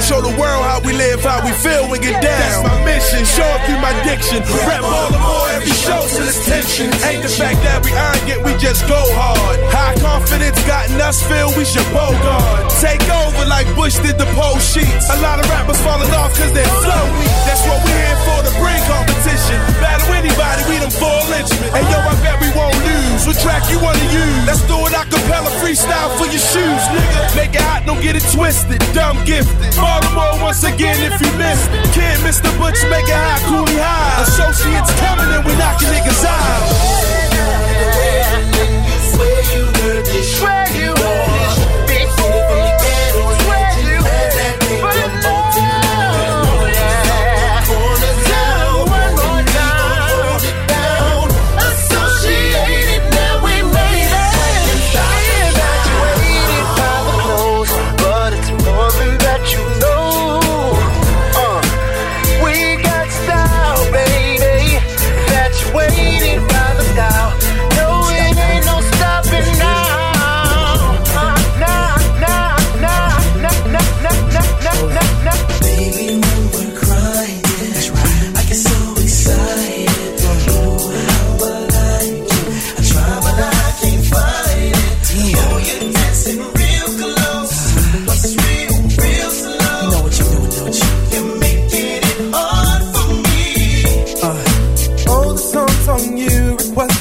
S29: Show the world how we live, how we feel when get down. That's my mission. Show up through my diction. Rap all the more every show till it's tension. Ain't the fact that we iron it, we just go hard. High confidence gotten us feel we should bogard. Take over like Bush did the pole sheets. A lot of rappers falling off cause they're flow. That's what we're here for to bring competition. Battle anybody, we them four lynchmen. And yo, I bet we won't lose. What track you wanna use? Let's do it a cappella freestyle for your shoes, nigga. Make it hot, don't get it twisted. Dumb gifted. Baltimore once again if you miss. Kid, Mr. Butch, make high, coolie high. Associates coming and we knocking niggas out.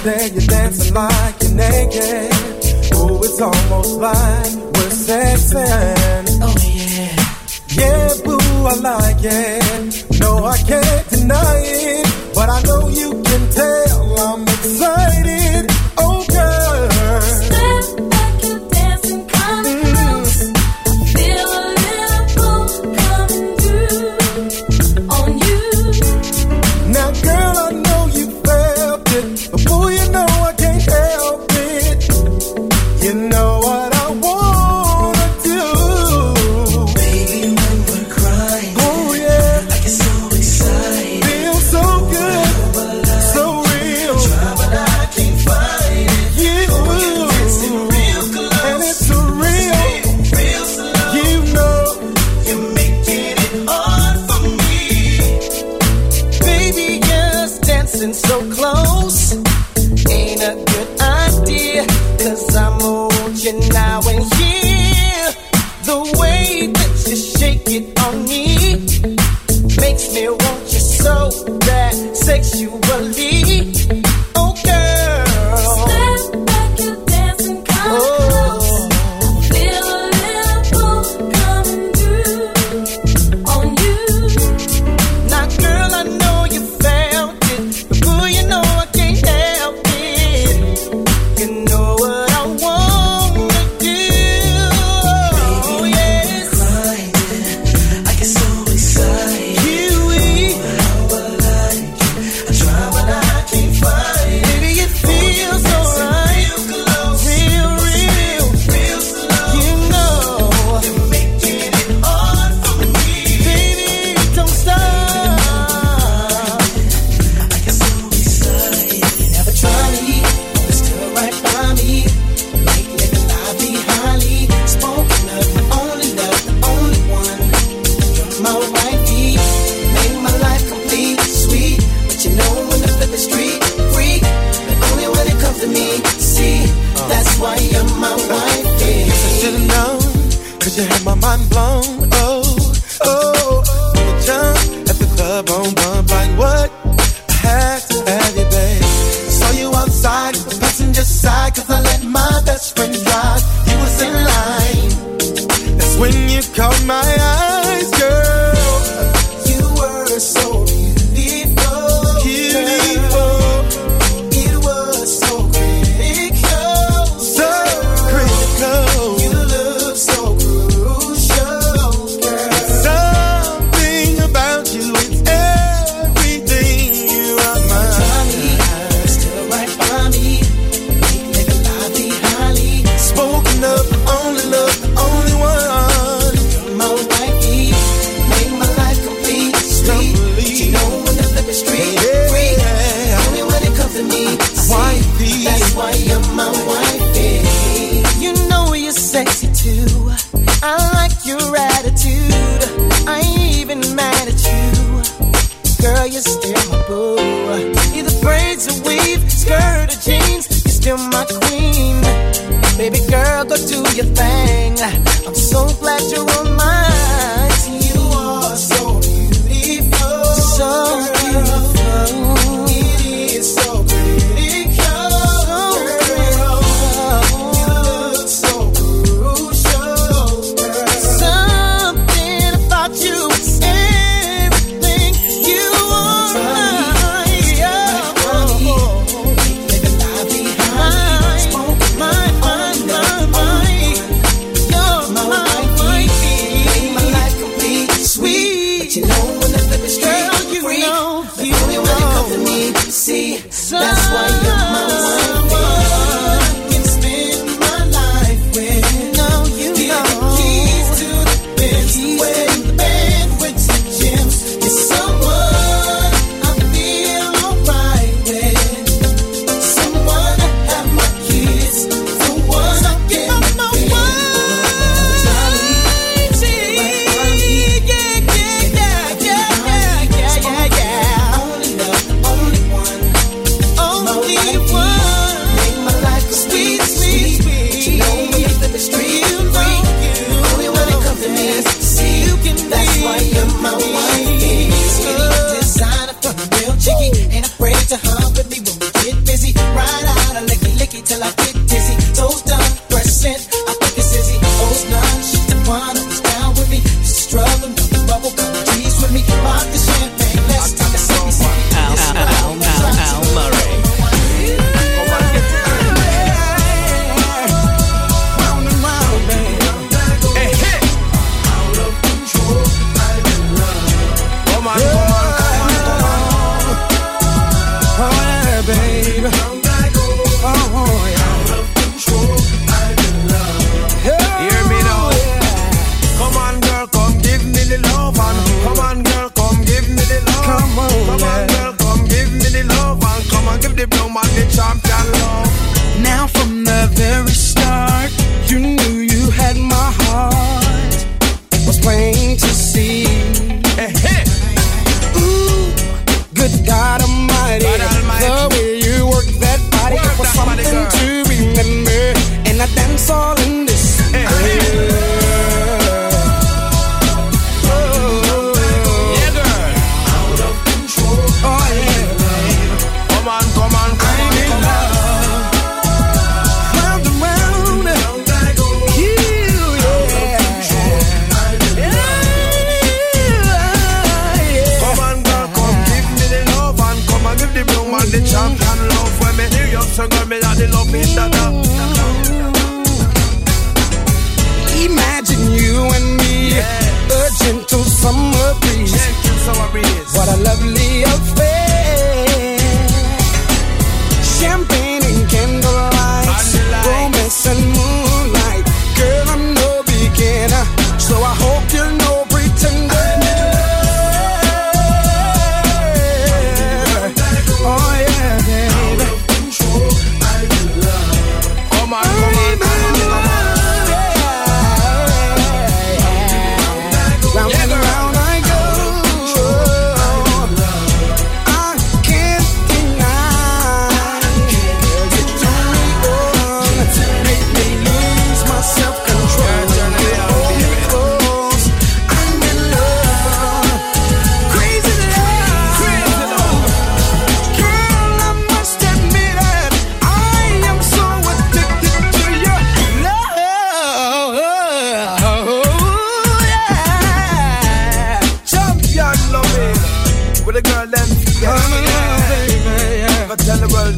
S18: Then you're dancing
S28: like you're naked. Oh, it's almost like we're sexing. Oh yeah. Yeah, boo, I like it. No, I can't deny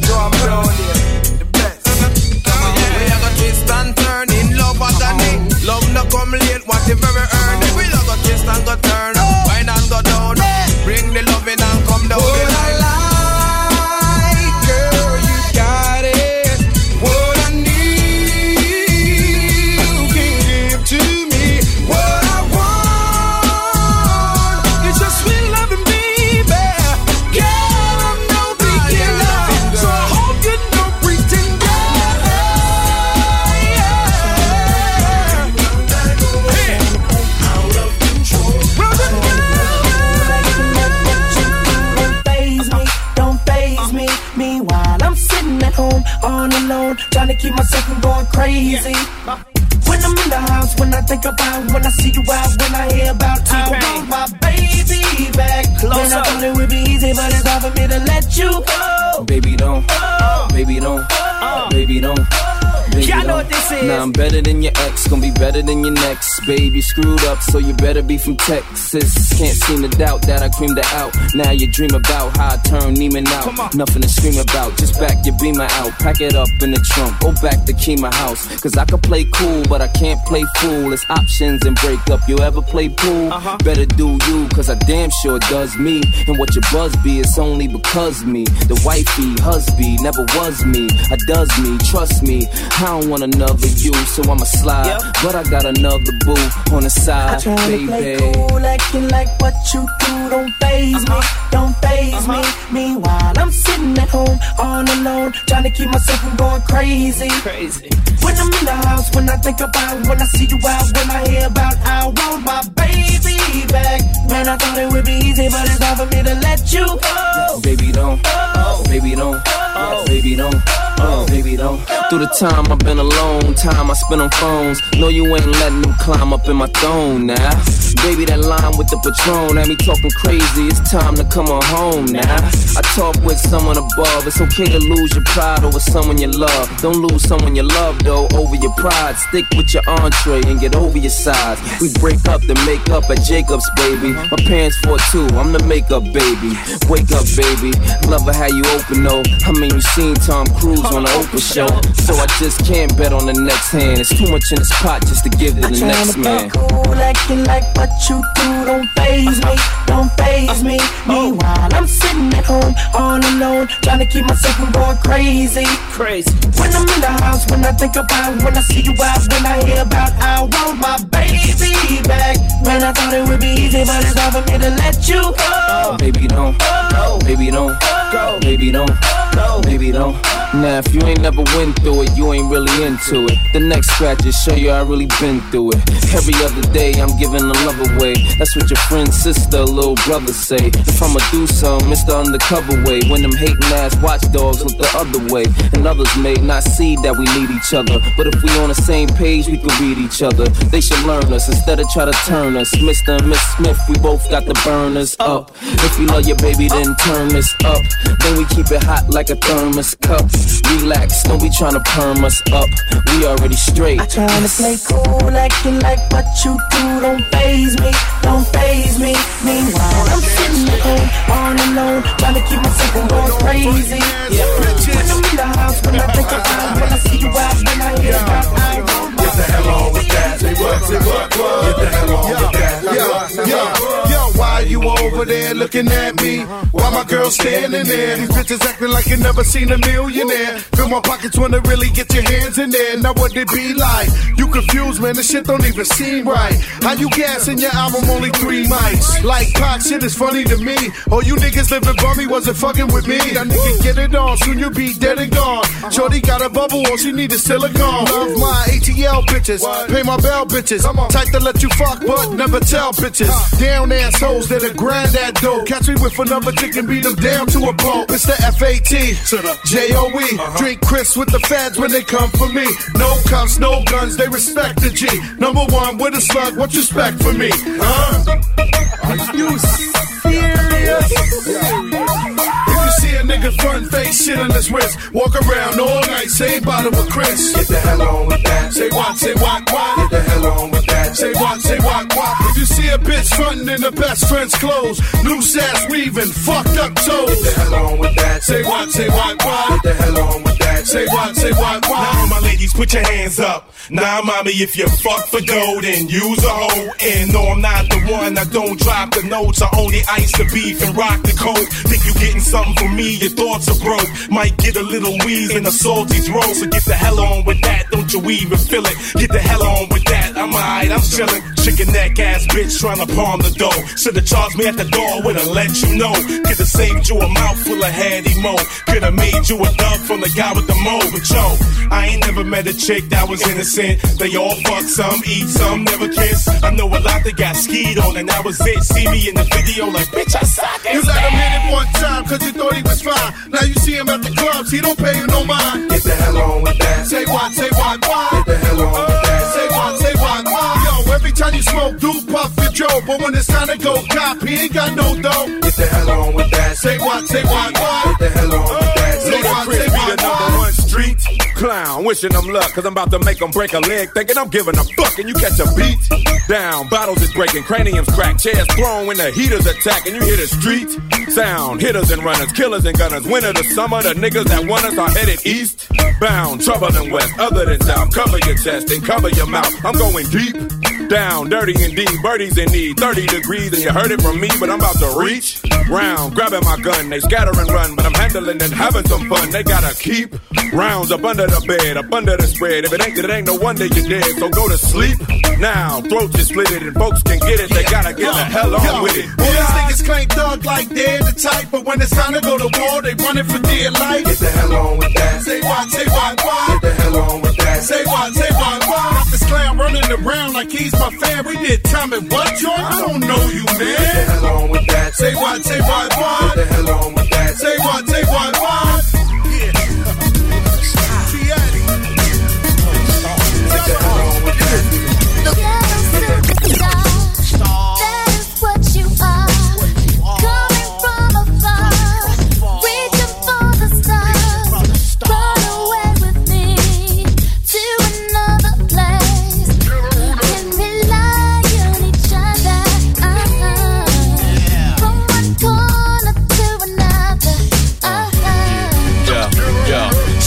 S28: girl Joe Brown. The best. Come on, we are gonna twist and turn in love agony. Love no come late
S30: easy. When I'm in the house, when I think about, when I see you out, when I hear about, I want my baby back. Close Man, I thought it would be easy, but it's hard for me to let you go.
S31: Baby, don't. Oh. Baby, don't. Oh. Baby, don't. Oh. Baby, don't.
S32: Baby, Y'all know what this is.
S31: Nah, I'm better than your ex, gonna be better than your next. Baby screwed up, so you better be from Texas. Can't seem to doubt that I creamed it out. Now you dream about how I turned Neiman out. Nothing to scream about, just back your beamer out. Pack it up in the trunk, go back to Kima house. Cause I could play cool, but I can't play fool. It's options and break up. You ever play pool? Uh-huh. Better do you, cause I damn sure does me. And what your buzz be, it's only because me. The wifey, husby, never was me. I does me, trust me. I don't want another you, so I'ma slide. But I got another boo on the side,
S30: Trying to play cool, acting like what you do don't phase me, uh-huh. don't phase me. Uh-huh. Meanwhile, I'm sitting at home all alone, trying to keep myself from going crazy.
S31: Crazy.
S30: When I'm in the house, when I think about, when I see you out, when I hear about, I want my baby back. Man, I thought it would be easy, but it's hard for me to let you go.
S31: Baby don't, baby don't, Oh, baby don't, oh, baby don't. Through the time I've been alone, time I spent on phones. No, you ain't letting them climb up in my throne now. Baby, that line with the patron had me talking crazy. It's time to come on home now. I talk with someone above. It's okay to lose your pride over someone you love. Don't lose someone you love though over your pride. Stick with your entree and get over your size. We break up then make up at Jacob's, baby. My parents fought too. I'm the makeup baby. Wake up, baby. Love it how you open though. I mean, you seen Tom Cruise on the Oprah show, so I just can't bet on the next hand. It's too much in this pot just to give to the
S30: Trying
S31: next
S30: to play
S31: man.
S30: cool, acting like what you do don't phase me, don't phase me. Meanwhile, I'm sitting at home all alone, trying to keep myself from going crazy.
S31: Crazy.
S30: When I'm in the house, when I think about, when I see you out, when I hear about, I want my baby back. Man, I thought it would be easy, but it's hard for me to let you go.
S31: Baby don't, oh. baby don't, Go, baby don't, baby don't. Now if you ain't never went through it, you ain't really into it. The next scratches show you I really been through it. Every other day I'm giving the love away. That's what your friend, sister, little brother say. If I'ma do something, it's the undercover way. When them hating ass watchdogs look the other way, and others may not see that we need each other. But if we on the same page, we can read each other. They should learn us instead of try to turn us. Mr. and Miss Smith, we both got the burners up. If you love your baby, then turn this up. Then we keep it hot like a thermos cup. Relax, don't be trying to perm us up. We already straight.
S30: Trying to play cool, acting like what you do don't phase me, don't phase me. Meanwhile, I'm sitting at home all alone, trying to keep myself from going crazy. When I'm in the house, when I think about, when I see you out, when I hear about, I want my
S29: Get the hell on with that. Say what, say what, what? Get the hell on with that.
S24: Yo, yo, yo, why you over there looking at me? Why my girl standing there? These bitches acting like you never seen a millionaire. Fill my pockets wanna really get your hands in there. Now what it be like? You confused, man. This shit don't even seem right. How you gassing your album only three mics? Like pop shit is funny to me. Oh, you niggas living bummy wasn't fucking with me. That nigga get it on, soon you'll be dead and gone. Shorty got a bubble, all she need is silicone. Love my ATL bitches, pay my bell bitches. Type to let you fuck, but never tell bitches. Down assholes that are granddad dope. Catch me with another chick and beat them down to a pulp. It's the FAT, J-O-E. Uh-huh. Drink Chris with the feds when they come for me. No cuffs, no guns, they respect the G. Number one with a slug, what you expect for me? Huh? Are you serious? If you see a nigga front face shit on his wrist, walk around all night, say bottom with Chris. Get the hell on with that. Say what, say what, what? Get the hell on with that. Say what, say what, what? If you see a bitch frontin' in the best friend's clothes, loose ass weaving, fucked up toes. Get the hell on with that. Say what, say what, what? Get the hell on with that. Say what, say what, what?
S29: Now, my ladies, put your hands up. Now, mommy, if you fuck for dough, then use a hoe. And no, I'm not the one. I don't drop the notes. I only ice the beef and rock the coke. Think you getting something from me? Your thoughts are broke. Might get a little wheeze in a salty throat. So get the hell on with that. Don't you even feel it? Get the hell on with that. I'm alright, I'm chillin'. Chicken neck ass bitch trying to palm the dough. Should've charged me at the door, would've let you know. Could've saved you a mouthful of heady mo. Could've made you a dub from the guy with the mo. But yo, I ain't never met a chick that was innocent. They all fuck some, eat some, never kiss. I know a lot that got skied on, and that was it. See me in the video like, bitch, I suck it.
S24: You let him hit it one time cause you thought he was fine. Now you see him at the clubs, he don't pay you no mind. Get the hell on with that. Say what, say what, what? Get the hell on with that. Say what, say what, what? Yo, every time you smoke, do puff your Joe. But when it's time to go cop, he ain't got no dough. Get the hell on with that. Say what, say what, what? Get the hell on with that. Say what, say
S29: Chris be the
S24: what,
S29: number one street clown. wishing them luck, cause I'm about to make them break a leg, thinking I'm giving a fuck, and you catch a beat. Down, bottles is breaking, craniums crack, chairs thrown when the heaters attack, and you hear the street sound. Hitters and runners, killers and gunners, winter to summer, the niggas that want us are headed east. Bound, trouble and west, other than south. Cover your chest and cover your mouth. I'm going deep. Down, dirty and deep, birdies in need. 30 degrees, and you heard it from me, but I'm about to reach. Round, grabbing my gun, they scatter and run, but I'm handling and having some fun. They gotta keep rounds up under the bed, up under the spread. If it ain't, it ain't no wonder you're dead, so go to sleep. Now, throats is split it, and folks can get it, they gotta get the hell on with it.
S24: All these niggas claim thug like they're the type, but when it's time to go to war, they running for dear life.
S33: Get the hell on with that.
S24: Say what, say what, what?
S33: Get the hell on with that.
S24: Say what, say what, what? This clown running around like he's my fan. We did time and what, joint? I don't know you, man.
S33: Get the hell on with that.
S24: Say what, say what, what?
S33: Get the hell on with that.
S24: Say what, say what, what?
S20: Yeah,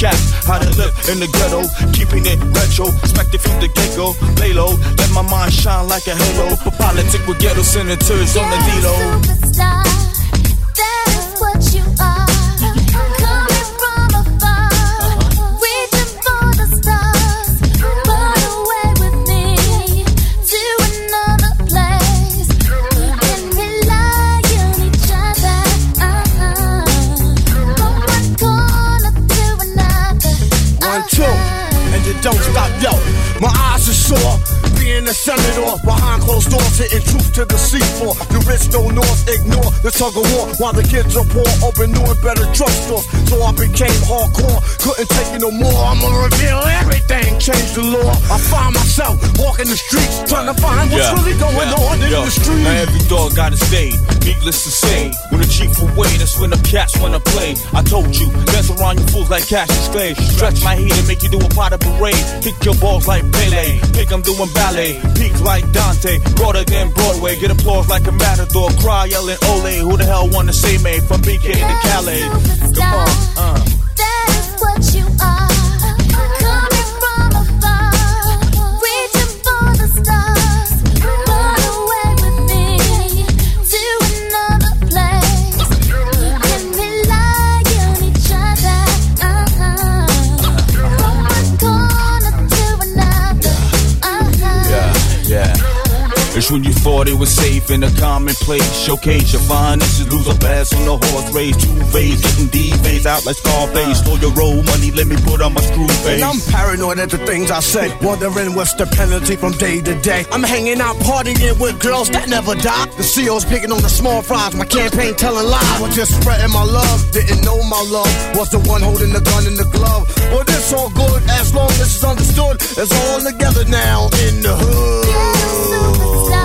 S20: cats how to live in the ghetto, keeping it retro. Expected from the get go, lay low, let my mind shine like a halo. For politics with ghetto senators on the D-Lo.
S24: Eyes sore. Being a senator behind closed doors, hitting truth to the seafloor. The rich don't north ignore the tug of war while the kids are poor. Open new and better drugstores, so I became hardcore. Couldn't take it no more. I'ma reveal everything, change the law. I find myself walking the streets, trying to find what's
S20: Yeah,
S24: really going
S20: yeah,
S24: on in
S20: yo.
S24: the street.
S20: Now every dog got his day. Needless to say, when the chief away, that's when the cats wanna play. I told you, dance around you fools like Cassius Clay. Stretch my heat and make you do a pot of parade. Kick your balls like Pele. Think I'm doing ballet. Peak like Dante. Broader than Broadway. Get applause like a matador. Cry yelling Ole. Who the hell wanna say me from BK to Calais? Come on, uh. Yeah, It's when you thought it was safe in a commonplace. Showcase your finances, lose a pass on the horse race. Two phase, getting D phase out like Scarface. Uh. Stole your roll money, let me put on my screw face.
S24: And I'm paranoid at the things I said, wondering what's the penalty from day to day. I'm hanging out partying with girls that never die. The CEO's picking on the small fries, my campaign telling lies. I was just spreading my love, didn't know my love was the one holding the gun in the glove. Well, this all good as long as it's understood. It's all together now in the hood.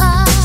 S20: All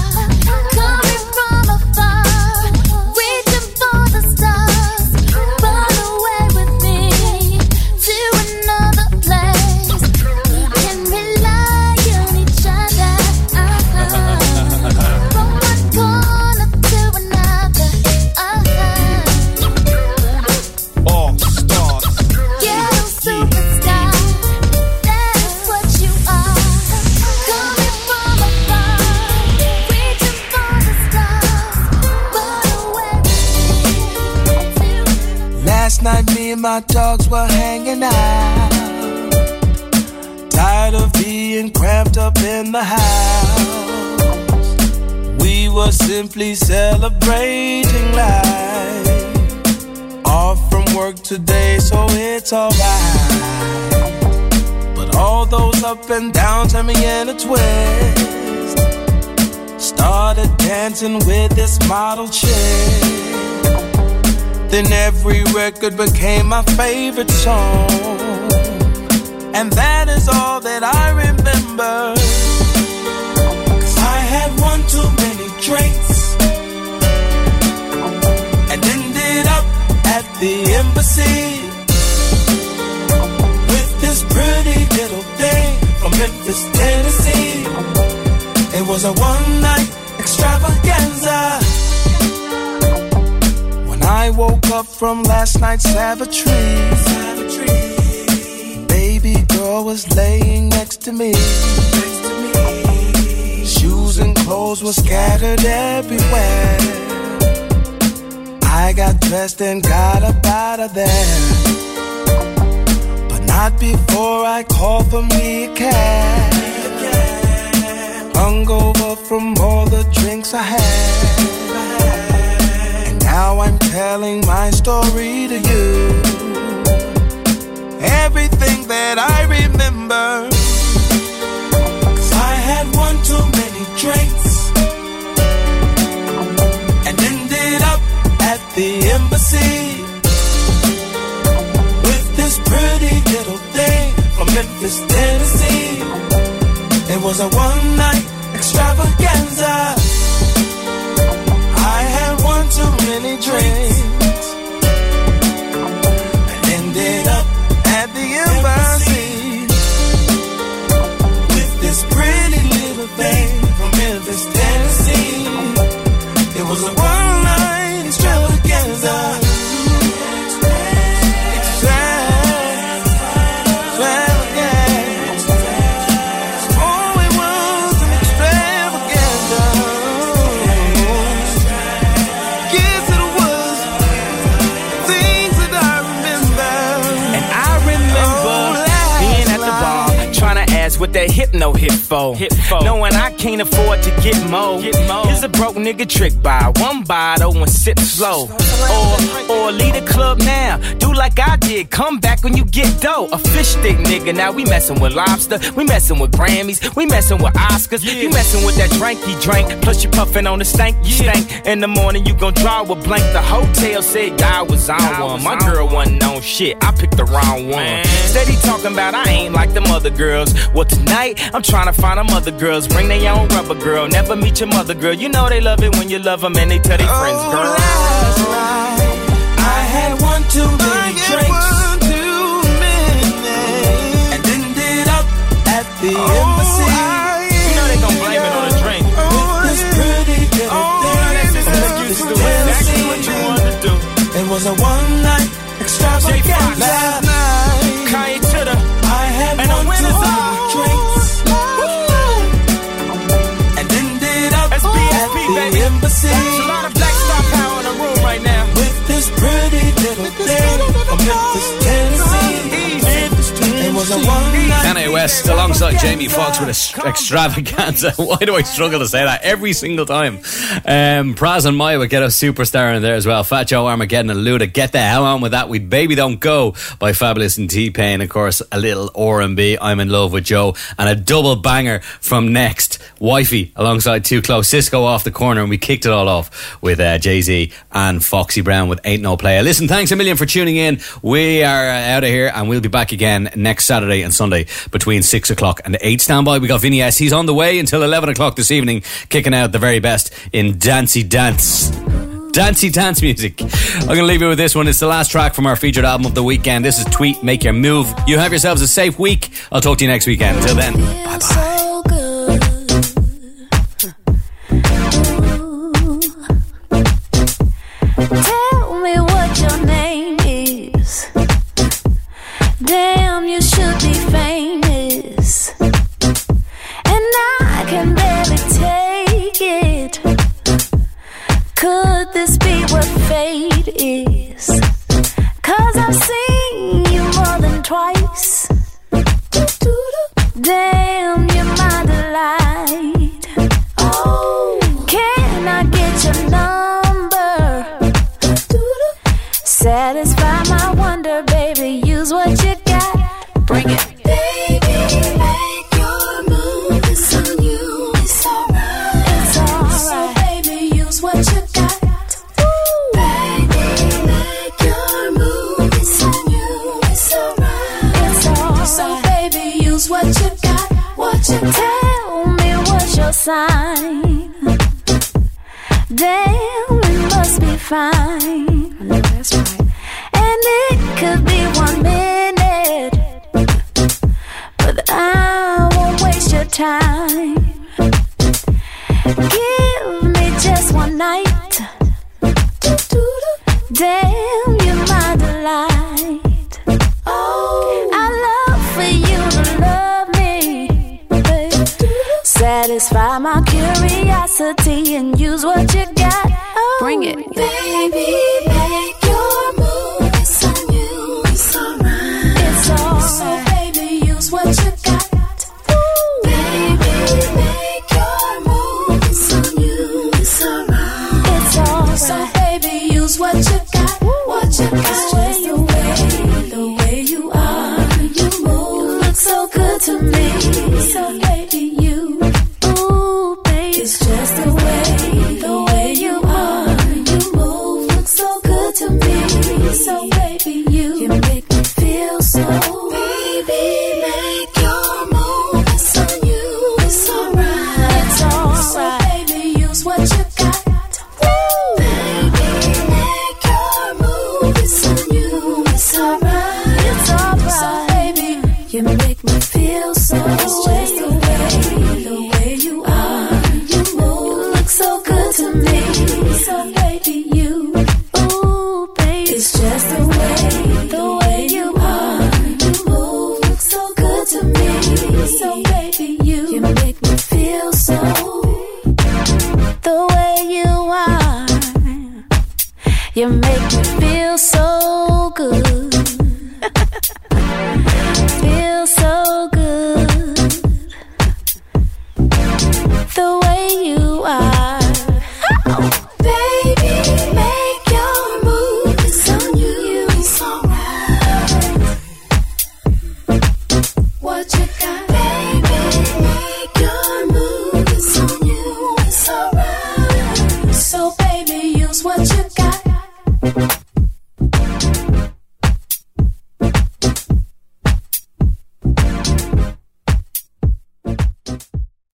S34: my dogs were hanging out. Tired of being cramped up in the house. We were simply celebrating life. Off from
S31: work today, so it's alright. But all those up and downs had me in a twist. Started dancing with this model chick. Then every record became my favorite song. And that is all that I remember. Cause I had one too many drinks. And ended up at the embassy. With this pretty little thing from Memphis, Tennessee. It was a one night extravaganza. I woke up from last night's savagery, baby girl was laying next to me. Shoes and clothes were scattered everywhere. I got dressed and got up out of there. But not before I called for me a cab. Hungover from all the drinks I had. Now I'm telling my story to you. Everything that I remember. Cause I had one too many drinks. And ended up at the embassy. With this pretty little thing from Memphis, Tennessee. It was a one night extravaganza. I one too many drinks. And ended up at the embassy. With this pretty little thing from Memphis, Tennessee. It was a one night. Extravaganza. That
S16: hypno hit for. Knowing I can't afford to get more. Here's a broke nigga trick buy one bottle and sip slow. Or, or leave the club now. Do like I did. Come back when you get dough. A fish stick nigga. Now we messing with lobster. We messing with Grammys. We messing with Oscars. You messing with that drink you drank. Plus you puffing on the stank you stank. In the morning you gon' draw a blank. The hotel said y'all was on one. My girl wasn't on shit. I picked the wrong one. Steady talking about I ain't like them other girls. Well tonight I'm trying to find them other girls. Bring their own rubber girl. Never meet your mother girl. You know they love it when you love them and they tell their friends oh, girl.
S31: I had one too many drinks. And ended up at the oh, embassy.
S16: You know they gon' blame it on the drink.
S31: With this pretty little thing.
S16: This is exactly what you wanted to do.
S31: It was a one night extravaganza. Last night. Embassy.
S16: There's a lot of black star power in the room right now.
S31: With this pretty little thing from Memphis,
S8: Kanye West alongside Jamie Foxx with a extravaganza. Why do I struggle to say that every single time? Um, Pras and Mya would get a superstar in there as well. Fat Joe Armageddon and Luda. Get the hell on with that. We Baby Don't Go by Fabolous and T-Pain. Of course, a little R&B. I'm in love with Joe. And a double banger from Next. Wifey alongside Too Close. Cisco off the corner. And we kicked it all off with uh, Jay-Z and Foxy Brown with Ain't No Player. Listen, thanks a million for tuning in. We are uh, out of here and we'll be back again next Saturday and Sunday between 6 o'clock and 8. Stand by. We got Vinny S. He's on the way until 11 o'clock this evening, kicking out the very best in Dancy Dance. Dancey dance music. I'm going to leave you with this one. It's the last track from our featured album of the weekend. This is Tweet, Make Your Move. You have yourselves a safe week. I'll talk to you next weekend. Until then, bye bye.